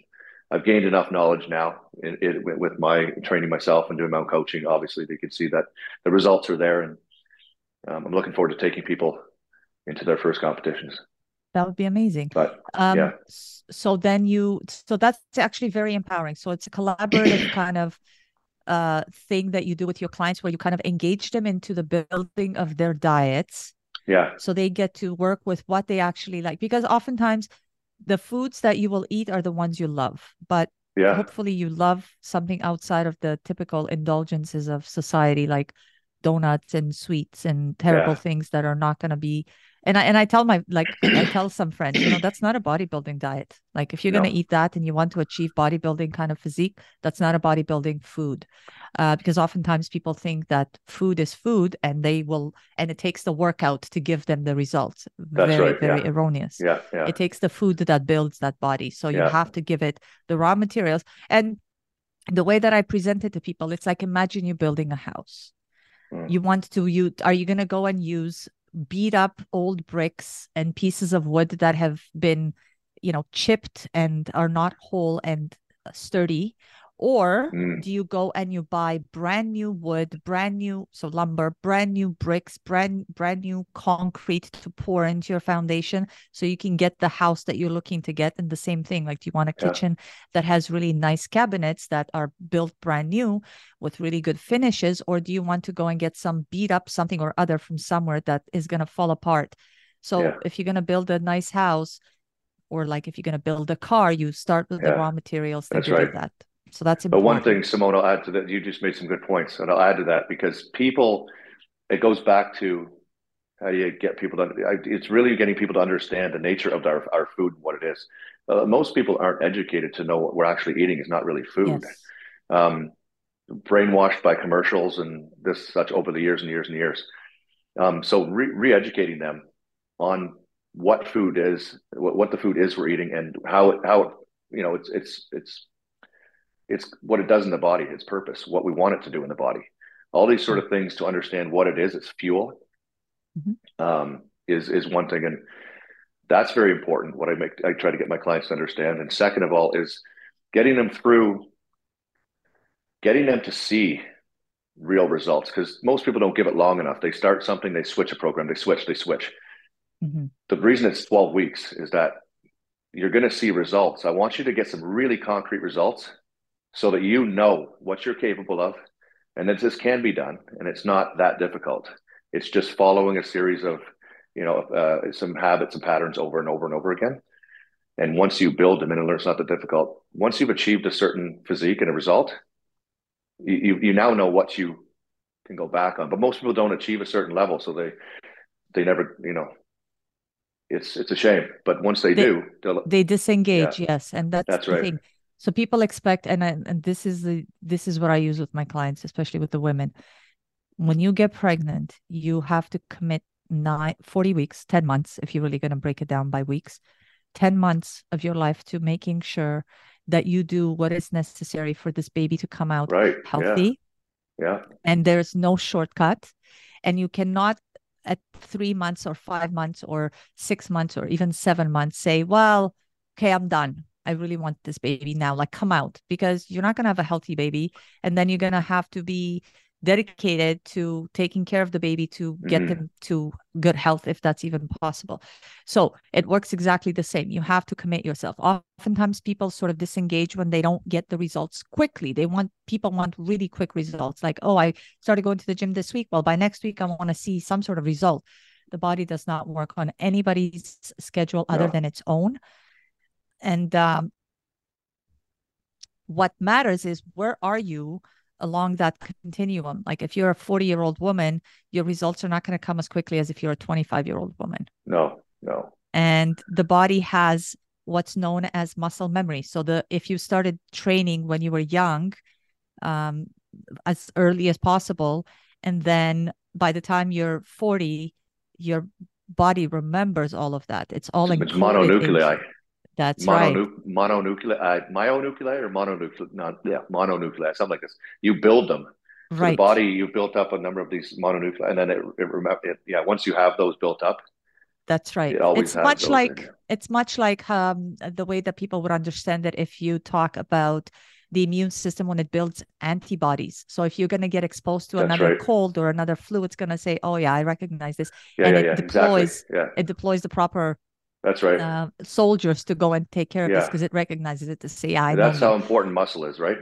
I've gained enough knowledge now in, in, with my training myself and doing my own coaching. Obviously, they can see that the results are there, and um, I'm looking forward to taking people into their first competitions. that would be amazing But um Yeah. so then you so that's actually very empowering so it's a collaborative kind of uh thing that you do with your clients where you kind of engage them into the building of their diets. Yeah, so they get to work with what they actually like because oftentimes the foods that you will eat are the ones you love but yeah, hopefully you love something outside of the typical indulgences of society like donuts and sweets and terrible Yeah. things that are not going to be and I and I tell my like <clears throat> I tell some friends, you know, that's not a bodybuilding diet. Like if you're No. going to eat that and you want to achieve bodybuilding kind of physique, that's not a bodybuilding food. Uh, because oftentimes people think that food is food and they will and it takes the workout to give them the results. That's very right, very yeah. erroneous yeah, yeah, it takes the food that builds that body so you Yeah. have to give it the raw materials and the way that i present it to people it's like imagine you're building a house Mm. you want to you are you going to go and use beat up old bricks and pieces of wood that have been you know chipped and are not whole and uh, sturdy or Mm. do you go and you buy brand new wood brand new so lumber brand new bricks brand brand new concrete to pour into your foundation so you can get the house that you're looking to get and the same thing like do you want a Yeah. kitchen that has really nice cabinets that are built brand new with really good finishes or do you want to go and get some beat up something or other from somewhere that is going to fall apart so Yeah. if you're going to build a nice house or like if you're going to build a car you start with the raw materials to That's right. that so that's a. But one thing, Simone, I'll add to that. You just made some good points, and I'll add to that because people, it goes back to how do you get people to? It's really getting people to understand the nature of our our food and what it is. Uh, most people aren't educated to know what we're actually eating is not really food. yes um, brainwashed by commercials and this such over the years and years and years. Um, so re- re-educating them on what food is, what, what the food is we're eating, and how it, how it, you know it's it's it's it's what it does in the body, its purpose, what we want it to do in the body. All these sort of things to understand what it is, its fuel, Mhm. um, is is one thing, and that's very important. What I make, I try to get my clients to understand. And second of all, is getting them through getting them to see real results because most people don't give it long enough. They start something, they switch a program, they switch, they switch. Mhm. The reason it's 12 weeks is that you're going to see results. I want you to get some really concrete results so that you know what you're capable of and that this can be done and it's not that difficult. It's just following a series of, you know, uh, some habits and patterns over and over and over again. And once you build them and learn, it's not that difficult, once you've achieved a certain physique and a result, you, you, now know what you can go back on. But most people don't achieve a certain level, so they they never, you know, it's it's a shame. But once they, They- do, they disengage yes and that's, That's the right. thing so people expect and I, and this is the this is what i use with my clients especially with the women when you get pregnant you have to commit nine, 40 weeks, 10 months, if you're really going to break it down by weeks, 10 months of your life to making sure that you do what is necessary for this baby to come out right. healthy. Yeah. yeah. And there's no shortcut. And you cannot at three months or five months or six months or even seven months say, well, okay, I'm done. I really want this baby now. Like, come out because you're not going to have a healthy baby. And then you're going to have to be dedicated to taking care of the baby to get mm-hmm. them to good health if that's even possible so it works exactly the same you have to commit yourself oftentimes people sort of disengage when they don't get the results quickly they want people want really quick results like oh i started going to the gym this week well by next week i want to see some sort of result the body does not work on anybody's schedule other no. than its own and um, what matters is where are you along that continuum? Like if you're a 40 year old woman your results are not going to come as quickly as if you're a 25 year old woman. No no. And the body has what's known as muscle memory. So the if you started training when you were young um, as early as possible and then by the time you're 40 your body remembers all of that. It's all it's mononuclei in, that's right. Mononuclear, uh, myonuclei or mononuclear, not yeah, mononuclei, something like this. You build them. So right. The body, you built up a number of these mononuclei, and then it, it, it yeah, once you have those built up. That's right. It it's much like it's much like um, the way that people would understand it if you talk about the immune system when it builds antibodies. So if you're going to get exposed to That's another right. cold or another flu, it's going to say, "Oh yeah, I recognize this," yeah, and yeah, it yeah, deploys. Exactly. It deploys the proper that's right. Uh, soldiers to go and take care of yeah. this because it recognizes it to say, I That's how important muscle is, right?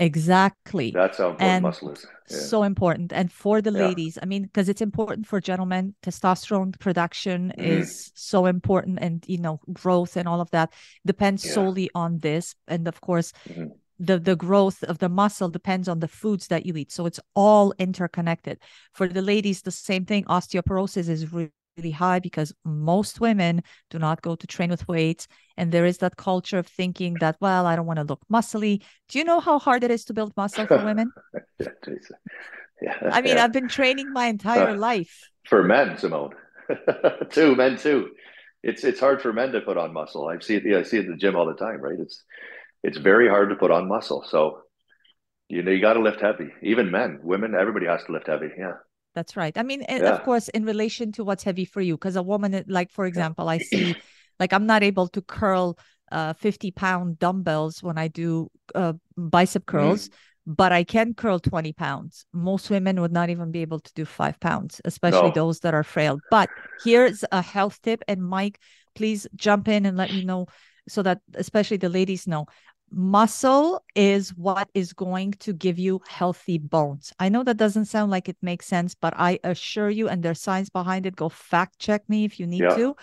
Exactly. That's how important and muscle is. Yeah. So important. And for the ladies, yeah. I mean, because it's important for gentlemen, testosterone production mm-hmm. is so important and, you know, growth and all of that depends yeah. solely on this. And of course, mm-hmm. the, the growth of the muscle depends on the foods that you eat. So it's all interconnected. For the ladies, the same thing. Osteoporosis is really really high because most women do not go to train with weights. And there is that culture of thinking that, well, I don't want to look muscly. Do you know how hard it is to build muscle for women? <laughs> yeah, yeah, I mean, yeah. I've been training my entire uh, life. For men, Simone. <laughs> too, men too. It's it's hard for men to put on muscle. I see it, yeah, I see it in the gym all the time, right? It's it's very hard to put on muscle. So you know you got to lift heavy. Even men, women, everybody has to lift heavy. Yeah. That's right. I mean, yeah. of course, in relation to what's heavy for you, because a woman, like for example, I see, <clears throat> like I'm not able to curl uh 50 pound dumbbells when I do uh, bicep curls. Mm. But I can curl 20 pounds. Most women would not even be able to do five pounds, especially no. those that are frail. But here's a health tip. And Mike, please jump in and let me know so that especially the ladies know muscle is what is going to give you healthy bones. I know that doesn't sound like it makes sense, but I assure you, and there's science behind it, go fact check me if you need yeah. to.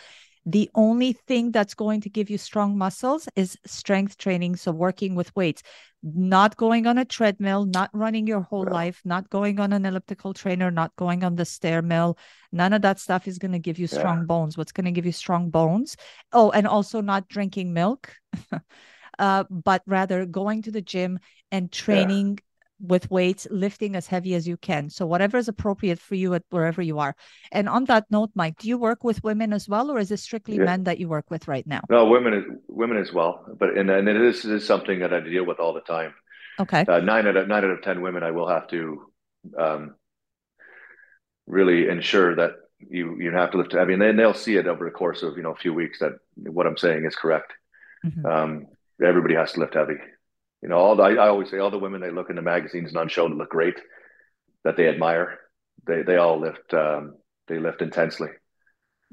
The only thing that's going to give you strong muscles is strength training. So, working with weights, not going on a treadmill, not running your whole yeah. life, not going on an elliptical trainer, not going on the stair mill. None of that stuff is going to give you strong yeah. bones. What's going to give you strong bones? Oh, and also not drinking milk. <laughs> uh, but rather going to the gym and training yeah. with weights, lifting as heavy as you can. So whatever is appropriate for you at wherever you are. And on that note, Mike, do you work with women as well, or is it strictly yeah. men that you work with right now? No, women, women as well. But and and it is, is something that I deal with all the time. Okay. Uh, nine out of nine out of ten women, I will have to um, really ensure that you you have to lift heavy, and then they'll see it over the course of you know a few weeks that what I'm saying is correct. Mm-hmm. Um, everybody has to lift heavy. You know, all the, I, I, always say all the women they look in the magazines and on show that look great, that they admire, they they all lift um, they lift intensely.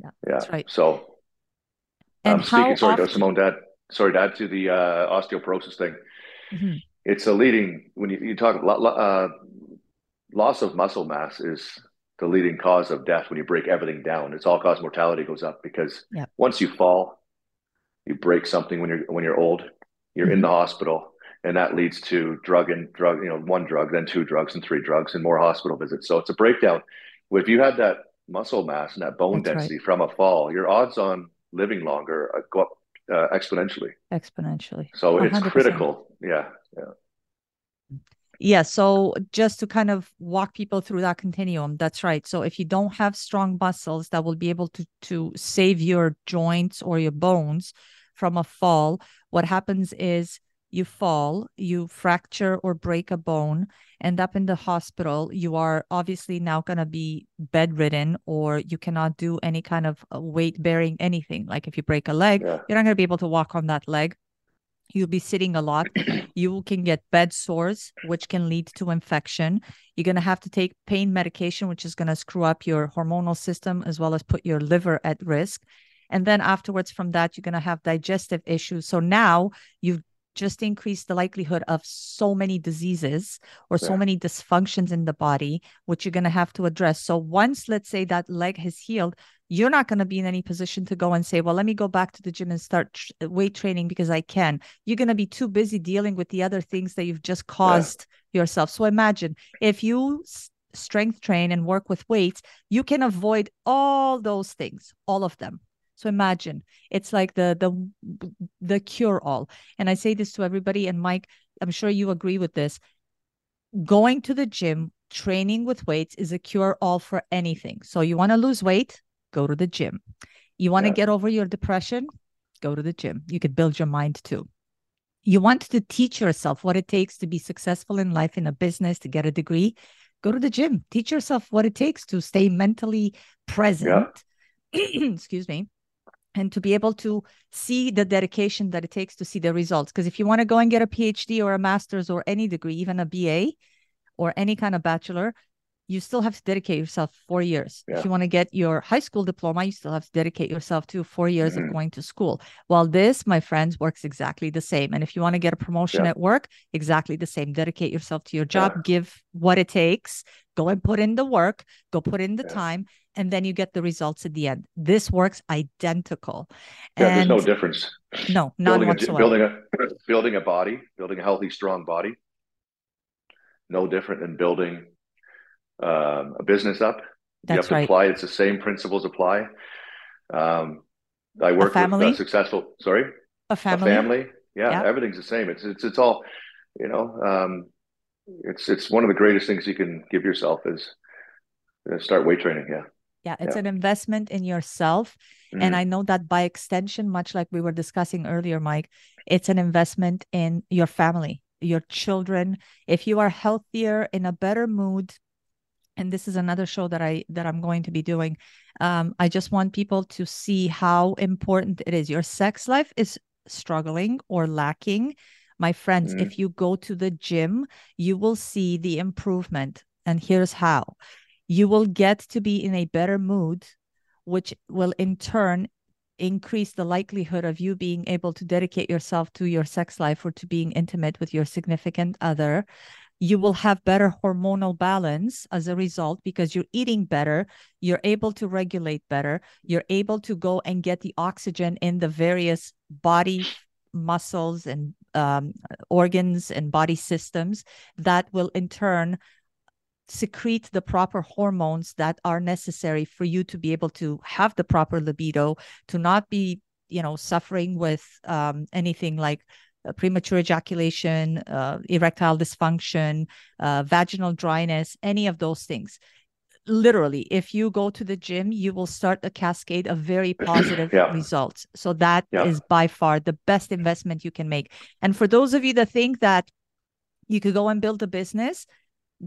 Yeah, yeah. that's right. So, and um, speaking, sorry, often... Simone, dad, sorry, dad, to the uh, osteoporosis thing. Mm-hmm. It's a leading when you, you talk uh, loss of muscle mass is the leading cause of death when you break everything down. It's all cause mortality goes up because yep. once you fall, you break something when you're when you're old, you're mm-hmm. in the hospital, and that leads to drug and drug, you know, one drug, then two drugs, and three drugs, and more hospital visits. So it's a breakdown. If you had that muscle mass and that bone That's density right. from a fall, your odds on living longer uh, go up uh, exponentially. Exponentially. So 100%. it's critical. Yeah. Yeah. Yeah. So just to kind of walk people through that continuum, that's right. So if you don't have strong muscles that will be able to to save your joints or your bones from a fall, what happens is you fall, you fracture or break a bone, end up in the hospital. You are obviously now going to be bedridden or you cannot do any kind of uh, weight bearing anything. Like if you break a leg, yeah. you're not going to be able to walk on that leg. You'll be sitting a lot. you can get bed sores, which can lead to infection. You're going to have to take pain medication, which is going to screw up your hormonal system as well as put your liver at risk. And then afterwards, from that, you're going to have digestive issues. So now you've just increased the likelihood of so many diseases or yeah. so many dysfunctions in the body, which you're going to have to address. So once, let's say, that leg has healed, you're not going to be in any position to go and say, well, let me go back to the gym and start tr- weight training because I can. You're going to be too busy dealing with the other things that you've just caused yeah. yourself. So imagine if you strength train and work with weights, you can avoid all those things, all of them. So imagine it's like the the the cure all. And I say this to everybody and Mike, I'm sure you agree with this. Going to the gym, training with weights is a cure all for anything. So you want to lose weight, go to the gym. You want to yeah. get over your depression, go to the gym. You could build your mind too. You want to teach yourself what it takes to be successful in life in a business, to get a degree, go to the gym. Teach yourself what it takes to stay mentally present. Yeah. <clears throat> Excuse me and to be able to see the dedication that it takes to see the results. Because if you want to go and get a PhD or a master's or any degree, even a BA or any kind of bachelor, you still have to dedicate yourself four years. Yeah. If you want to get your high school diploma, you still have to dedicate yourself to four years mm-hmm. of going to school. While this, my friends, works exactly the same. And if you want to get a promotion yeah. at work, exactly the same. Dedicate yourself to your job, yeah. give what it takes, go and put in the work, go put in the time, and then you get the results at the end. This works identical. Yeah, and there's no difference. No, none building whatsoever. A, building a <clears throat> building a body, building a healthy, strong body, no different than building um, a business up. That's you have to right. apply. It's the same principles apply. Um, I work with uh, successful. Sorry, a family. A family. Yeah, yeah, everything's the same. It's it's it's all. You know, um, it's it's one of the greatest things you can give yourself is uh, start weight training. Yeah. Yeah, it's yeah. an investment in yourself. Mm-hmm. And I know that by extension, much like we were discussing earlier, Mike, it's an investment in your family, your children. If you are healthier, in a better mood, and this is another show that i that i'm going to be doing um, i just want people to see how important it is. Your sex life is struggling or lacking. My friends mm-hmm. if you go to the gym you will see the improvement and here's how. You will get to be in a better mood which will in turn increase the likelihood of you being able to dedicate yourself to your sex life or to being intimate with your significant other you will have better hormonal balance as a result because you're eating better you're able to regulate better you're able to go and get the oxygen in the various body muscles and um, organs and body systems. That will in turn secrete the proper hormones that are necessary for you to be able to have the proper libido to not be you know suffering with um, anything like premature ejaculation, uh, erectile dysfunction, uh, vaginal dryness, any of those things. Literally, if you go to the gym, you will start a cascade of very <clears throat> positive yeah. results. So that yeah. is by far the best investment you can make. And for those of you that think that you could go and build a business,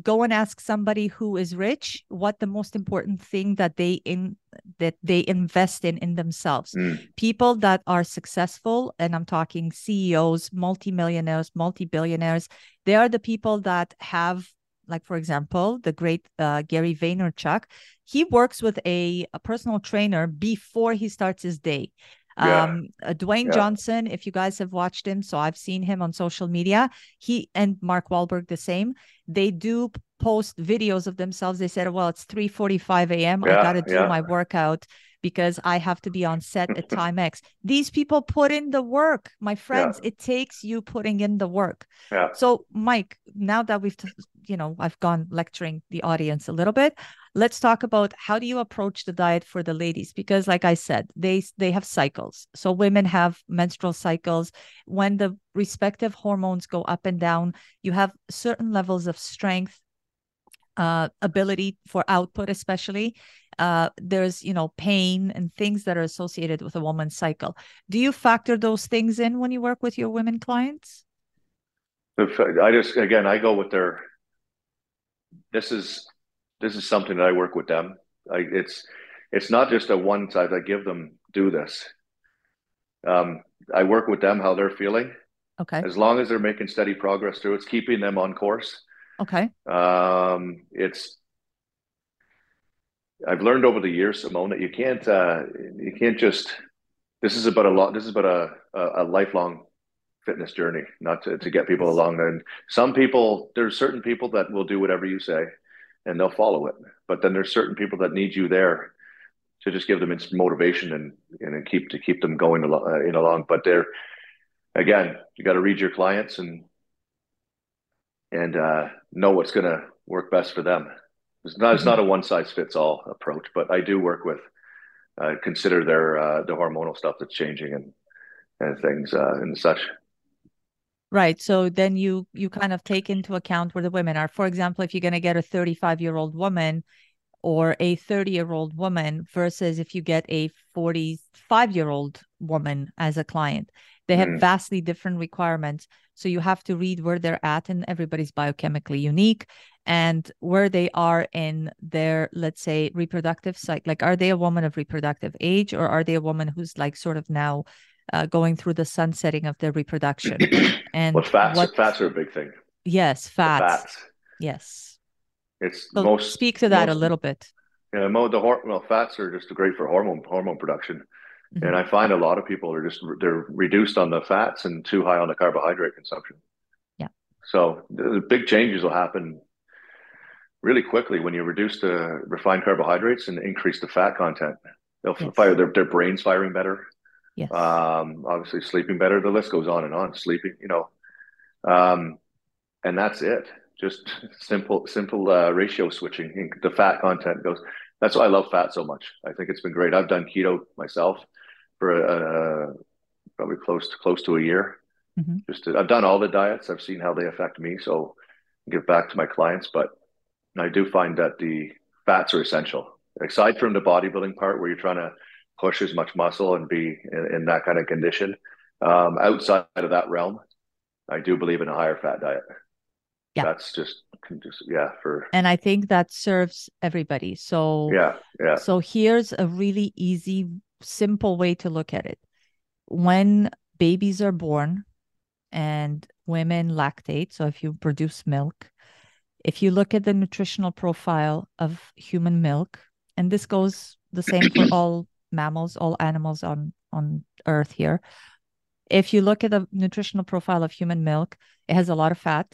go and ask somebody who is rich what the most important thing that they in that they invest in in themselves. Mm. people that are successful and i'm talking ceos multimillionaires multi-billionaires they are the people that have like for example the great uh, gary vaynerchuk. He works with a, a personal trainer before he starts his day yeah. Um, uh, Dwayne yeah. Johnson, if you guys have watched him, so I've seen him on social media. He and Mark Wahlberg the same. They do post videos of themselves. They said, "Well, it's 3:45 a.m. Yeah, I got to do my workout because I have to be on set at <laughs> time X." These people put in the work, my friends. It takes you putting in the work. Yeah. So, Mike, now that we've, you know, I've gone lecturing the audience a little bit. Let's talk about how do you approach the diet for the ladies? Because like i said they they have cycles. So women have menstrual cycles. When the respective hormones go up and down you have certain levels of strength uh, ability for output especially. Uh, there's you know pain and things that are associated with a woman's cycle. Do you factor those things in when you work with your women clients? I just again i go with their this is this is something that I work with them. I, it's it's not just a one side. I give them do this. Um, I work with them how they're feeling. Okay. As long as they're making steady progress through, it's keeping them on course. Okay. Um, it's I've learned over the years, Simone, that you can't uh, you can't just. This is about a lot. This is about a, a, a lifelong fitness journey, not to, to get people along. And some people, there's certain people that will do whatever you say and they'll follow it. But then there's certain people that need you there to just give them motivation and and keep to keep them going along, uh, in along. But they're again, you got to read your clients and and uh, know what's going to work best for them. It's not it's not a one size fits all approach, but I do work with uh, consider their uh, the hormonal stuff that's changing and and things uh, and such. Right. So then you you kind of take into account where the women are. For example, if you're going to get a 35 year old woman or a 30 year old woman versus if you get a 45 year old woman as a client, they have mm. vastly different requirements. So you have to read where they're at, and everybody's biochemically unique and where they are in their, let's say, reproductive cycle. Like, are they a woman of reproductive age or are they a woman who's like sort of now uh, going through the sunsetting of their reproduction. <clears throat> And well, fats, what, fats are a big thing. Yes, fats. fats. Yes. It's so most. Speak to that most, a little bit. Yeah, mo- the hor- well, fats are just great for hormone hormone production, mm-hmm. and I find a lot of people are just they're reduced on the fats and too high on the carbohydrate consumption. Yeah. So the big changes will happen really quickly when you reduce the refined carbohydrates and increase the fat content. They'll yes. fire their, their brains firing better. Yes. Um, obviously sleeping better. The list goes on and on. Sleeping, you know, um, and that's it. Just simple, simple uh, ratio switching. The fat content goes. That's why I love fat so much. I think it's been great. I've done keto myself for uh, probably close to close to a year. Mm-hmm. Just to, I've done all the diets. I've seen how they affect me. So I give back to my clients, but I do find that the fats are essential. Aside from the bodybuilding part, where you're trying to push as much muscle and be in, in that kind of condition. Um, outside of that realm, I do believe in a higher fat diet. Yeah. That's just, just yeah for and I think that serves everybody. So yeah, yeah. So here's a really easy, simple way to look at it. When babies are born and women lactate, so if you produce milk, if you look at the nutritional profile of human milk, and this goes the same for <clears throat> all mammals, all animals on on Earth here. If you look at the nutritional profile of human milk, it has a lot of fat.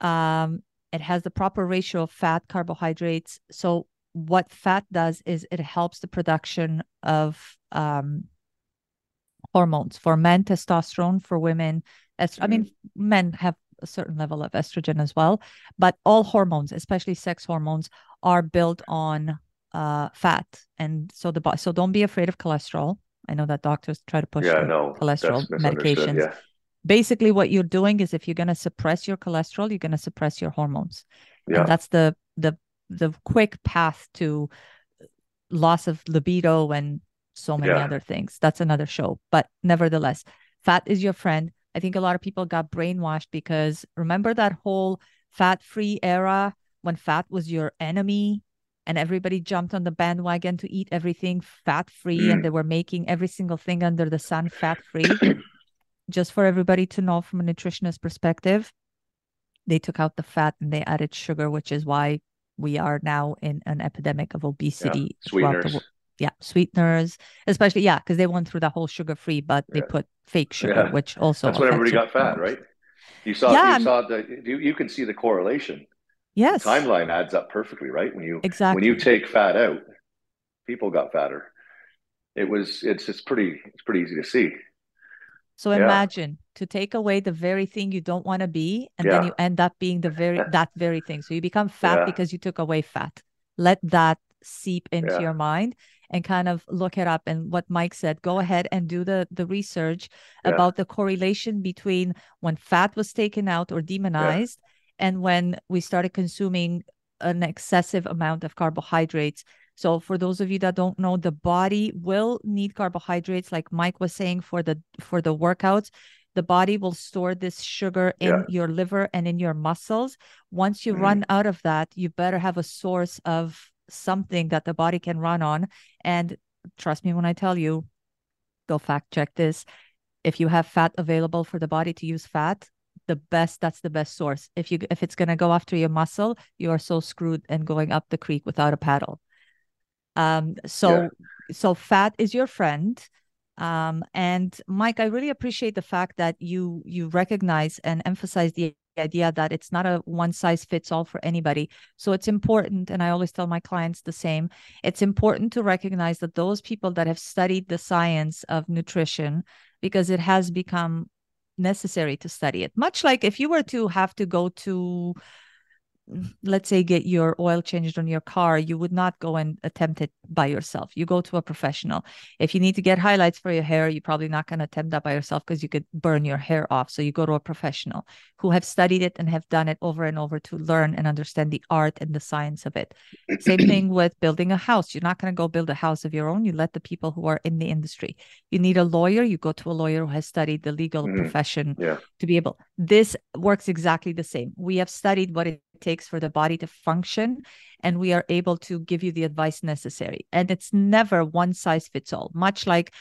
Um, it has the proper ratio of fat, carbohydrates. So what fat does is it helps the production of um, hormones for men, testosterone for women. Est- I mean, mm-hmm. men have a certain level of estrogen as well, but all hormones, especially sex hormones, are built on uh, fat, and so the so don't be afraid of cholesterol. I know that doctors try to push yeah, no, cholesterol medications. Yeah. Basically, what you're doing is if you're going to suppress your cholesterol, you're going to suppress your hormones. Yeah. And that's the the the quick path to loss of libido and so many yeah. other things. That's another show. But nevertheless, fat is your friend. I think a lot of people got brainwashed because remember that whole fat free era when fat was your enemy and everybody jumped on the bandwagon to eat everything fat free mm. and they were making every single thing under the sun fat free <clears throat> just for everybody to know from a nutritionist perspective they took out the fat and they added sugar which is why we are now in an epidemic of obesity yeah, sweeteners. yeah sweeteners especially yeah because they went through the whole sugar free but they yeah. put fake sugar yeah. which also that's when everybody got fat right you saw yeah. you saw the you, you can see the correlation Yes. The timeline adds up perfectly, right? When you exactly when you take fat out, people got fatter. It was it's it's pretty it's pretty easy to see. So yeah. imagine to take away the very thing you don't want to be, and yeah. then you end up being the very <laughs> that very thing. So you become fat yeah. because you took away fat. let that seep into your mind and kind of look it up and what mike said go ahead and do the the research about the correlation between when fat was taken out or demonized. And when we started consuming an excessive amount of carbohydrates so for those of you that don't know the body will need carbohydrates like mike was saying for the for the workouts the body will store this sugar in yeah. your liver and in your muscles once you mm-hmm. run out of that you better have a source of something that the body can run on. And trust me when I tell you, go fact check this. If you have fat available for the body to use fat, the best that's the best source. If you if it's gonna go after your muscle, you are so screwed and going up the creek without a paddle. Um, so yeah. so fat is your friend. Um, and Mike, I really appreciate the fact that you you recognize and emphasize the idea that it's not a one size fits all for anybody. So it's important, and I always tell my clients the same it's important to recognize that those people that have studied the science of nutrition, because it has become necessary to study it, much like if you were to have to go to let's say get your oil changed on your car you would not go and attempt it by yourself. You go to a professional. If you need to get highlights for your hair you're probably not going to attempt that by yourself because you could burn your hair off. So you go to a professional who have studied it and have done it over and over to learn and understand the art and the science of it. Same <clears throat> thing with building a house. You're not going to go build a house of your own. You let the people who are in the industry. You need a lawyer. You go to a lawyer who has studied the legal mm-hmm. profession yeah. to be able this works exactly the same. We have studied what it takes for the body to function and we are able to give you the advice necessary. And it's never one size fits all much like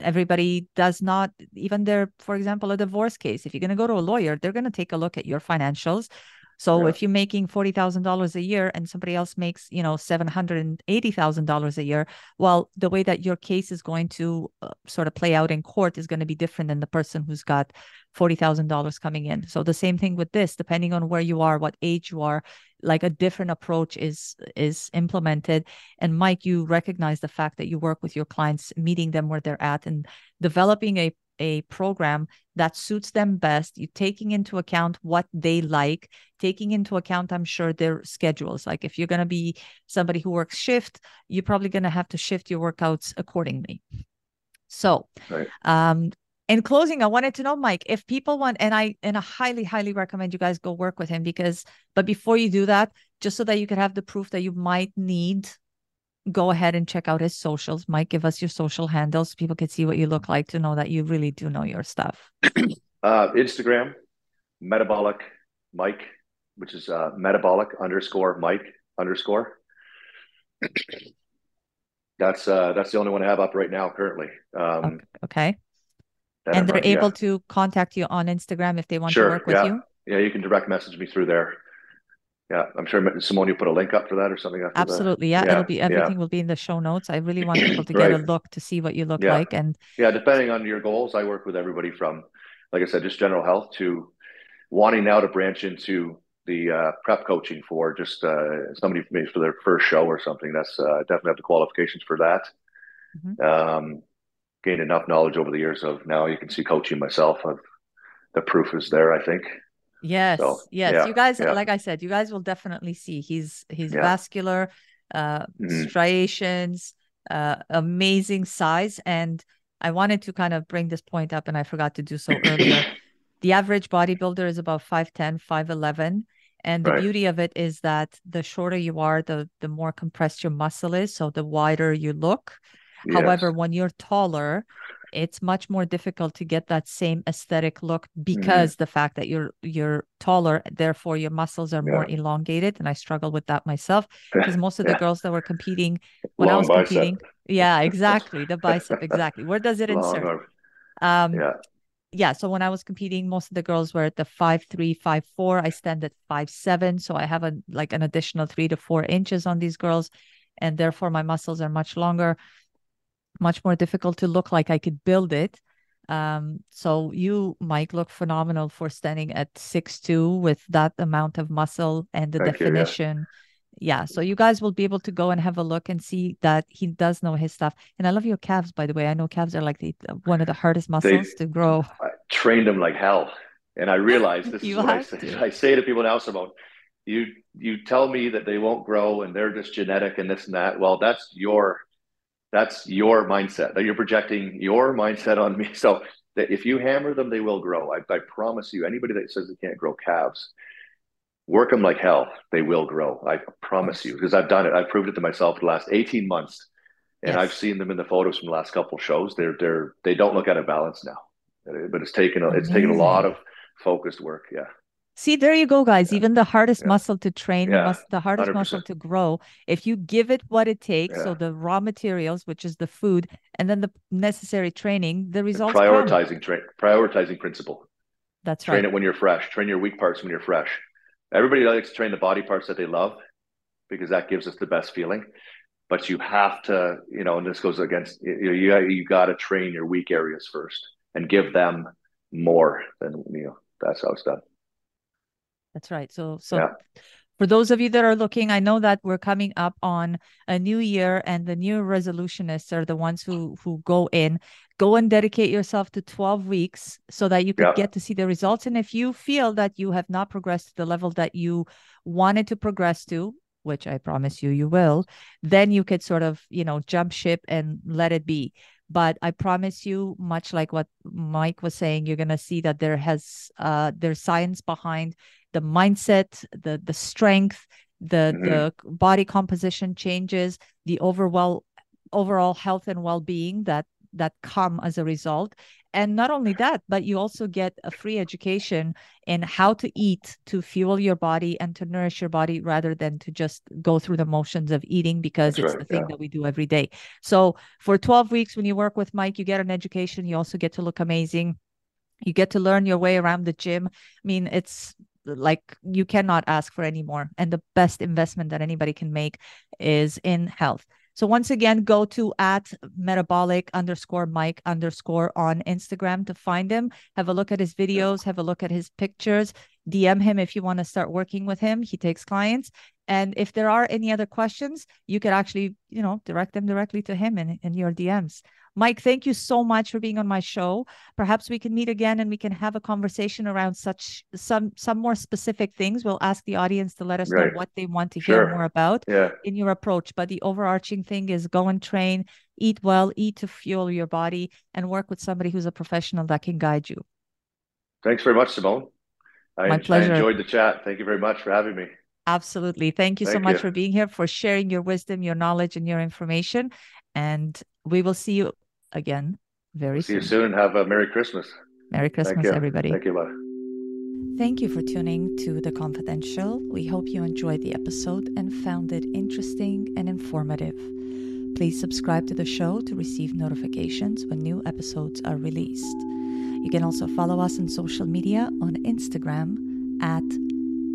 everybody does not even there for example a divorce case. If you're going to go to a lawyer they're going to take a look at your financials so yeah. if you're making forty thousand dollars a year and somebody else makes, you know, seven hundred and eighty thousand dollars a year, well, the way that your case is going to uh, sort of play out in court is going to be different than the person who's got forty thousand dollars coming in. So the same thing with this, depending on where you are, what age you are, like a different approach is is implemented. And Mike, you recognize the fact that you work with your clients, meeting them where they're at, and developing a a program that suits them best. You taking into account what they like taking into account i'm sure their schedules. Like if you're going to be somebody who works shift you're probably going to have to shift your workouts accordingly. So right. um in closing i wanted to know mike if people want and i and i highly highly recommend you guys go work with him because but before you do that just so that you can have the proof that you might need go ahead and check out his socials. Mike, give us your social handles so people can see what you look like to know that you really do know your stuff. <clears throat> Uh, Instagram, metabolic Mike, which is uh, metabolic underscore Mike underscore. <clears throat> that's uh, that's the only one I have up right now currently. Um, okay. And they're able yeah. to contact you on Instagram if they want sure, to work with yeah. you. Yeah, you can direct message me through there yeah, I'm sure Simone, you put a link up for that or something. Absolutely, yeah. yeah. It'll be everything yeah. will be in the show notes. I really want people <clears throat> to right. get a look to see what you look yeah. like, and yeah, depending on your goals, I work with everybody from, like I said, just general health to wanting now to branch into the uh, prep coaching for just uh, somebody maybe for their first show or something. That's uh, definitely have the qualifications for that. Mm-hmm. Um, gained enough knowledge over the years of now you can see coaching myself. Of the proof is there, I think. Yes, so, yes. Yeah, you guys, yeah. like I said, you guys will definitely see he's he's yeah. vascular, uh, mm-hmm. striations, uh, amazing size, and I wanted to kind of bring this point up, and I forgot to do so earlier. <coughs> the average bodybuilder is about 5'10, 5'11. And the right. beauty of it is that the shorter you are, the the more compressed your muscle is, so the wider you look. Yes. However, when you're taller, it's much more difficult to get that same aesthetic look because mm-hmm. the fact that you're you're taller therefore your muscles are yeah. more elongated and i struggle with that myself <laughs> because most of the girls that were competing when Long i was bicep. competing yeah <laughs> exactly the bicep exactly. Where does it Long insert? um yeah. yeah so when i was competing most of the girls were at the five three five four. I stand at five seven so i have a like an additional three to four inches on these girls and therefore my muscles are much longer much more difficult to look like I could build it. Um, so you, Mike, look phenomenal for standing at six two with that amount of muscle and the Thank definition. You, yeah. yeah. So you guys will be able to go and have a look and see that he does know his stuff. And I love your calves, by the way. I know calves are like the, one of the hardest muscles they, to grow. I trained them like hell. And I realized <laughs> this is what I say, <laughs> I say to people now, Simone, you you tell me that they won't grow and they're just genetic and this and that. Well, that's your that's your mindset that you're projecting your mindset on me. <laughs> So that if you hammer them, they will grow. I, I promise you. Anybody that says they can't grow calves, work them like hell. They will grow. I promise you because I've done it. I've proved it to myself for the last 18 months, and yes. I've seen them in the photos from the last couple shows. They're they're they don't look out of balance now, but it's taken a, it's taken a lot of focused work. Yeah. See, there you go, guys. Yeah. Even the hardest yeah. muscle to train, yeah. must, the hardest 100%. muscle to grow, if you give it what it takes, so the raw materials, which is the food, and then the necessary training, the results. prioritizing train, prioritizing principle. That's train right. Train it when you're fresh. Train your weak parts when you're fresh. Everybody likes to train the body parts that they love because that gives us the best feeling. But you have to, you know, and this goes against you. You you got to train your weak areas first and give them more than you know. That's how it's done. That's right. So, so yeah. for those of you that are looking, I know that we're coming up on a new year, and the new resolutionists are the ones who who go in. Go and dedicate yourself to 12 weeks so that you could yeah. get to see the results. And if you feel that you have not progressed to the level that you wanted to progress to, which I promise you you will, then you could sort of, you know, jump ship and let it be. But I promise you, much like what Mike was saying, you're gonna see that there has uh there's science behind the mindset, the the strength, the mm-hmm. the body composition changes, the overall overall health and well-being that that come as a result. And not only that but you also get a free education in how to eat to fuel your body and to nourish your body rather than to just go through the motions of eating because That's it's right, the thing yeah. that we do every day. So for 12 weeks when you work with mike you get an education. You also get to look amazing. You get to learn your way around the gym. I mean it's like you cannot ask for any more. And the best investment that anybody can make is in health. So once again go to at metabolic underscore mike underscore on instagram to find him. Have a look at his videos. Have a look at his pictures. Dm him if you want to start working with him. He takes clients and if there are any other questions you could actually you know direct them directly to him in, in your dms Mike, thank you so much for being on my show. Perhaps we can meet again and we can have a conversation around such some some more specific things. We'll ask the audience to let us right. know what they want to sure. hear more about yeah. in your approach. But the overarching thing is go and train, eat well, eat to fuel your body, and work with somebody who's a professional that can guide you. Thanks very much, Simone. I, My pleasure. I enjoyed the chat. Thank you very much for having me. Absolutely. Thank you Thank so much you. for being here, for sharing your wisdom, your knowledge, and your information. And we will see you again very See soon. you soon. Have a Merry Christmas. Merry Christmas, everybody. Thank you. Bye. Thank you for tuning to The Confidential. We hope you enjoyed the episode and found it interesting and informative. Please subscribe to the show to receive notifications when new episodes are released. You can also follow us on social media on Instagram at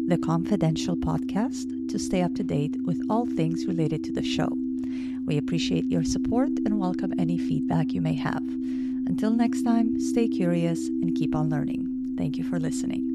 The Confidential Podcast to stay up to date with all things related to the show. We appreciate your support and welcome any feedback you may have. Until next time, stay curious and keep on learning. Thank you for listening.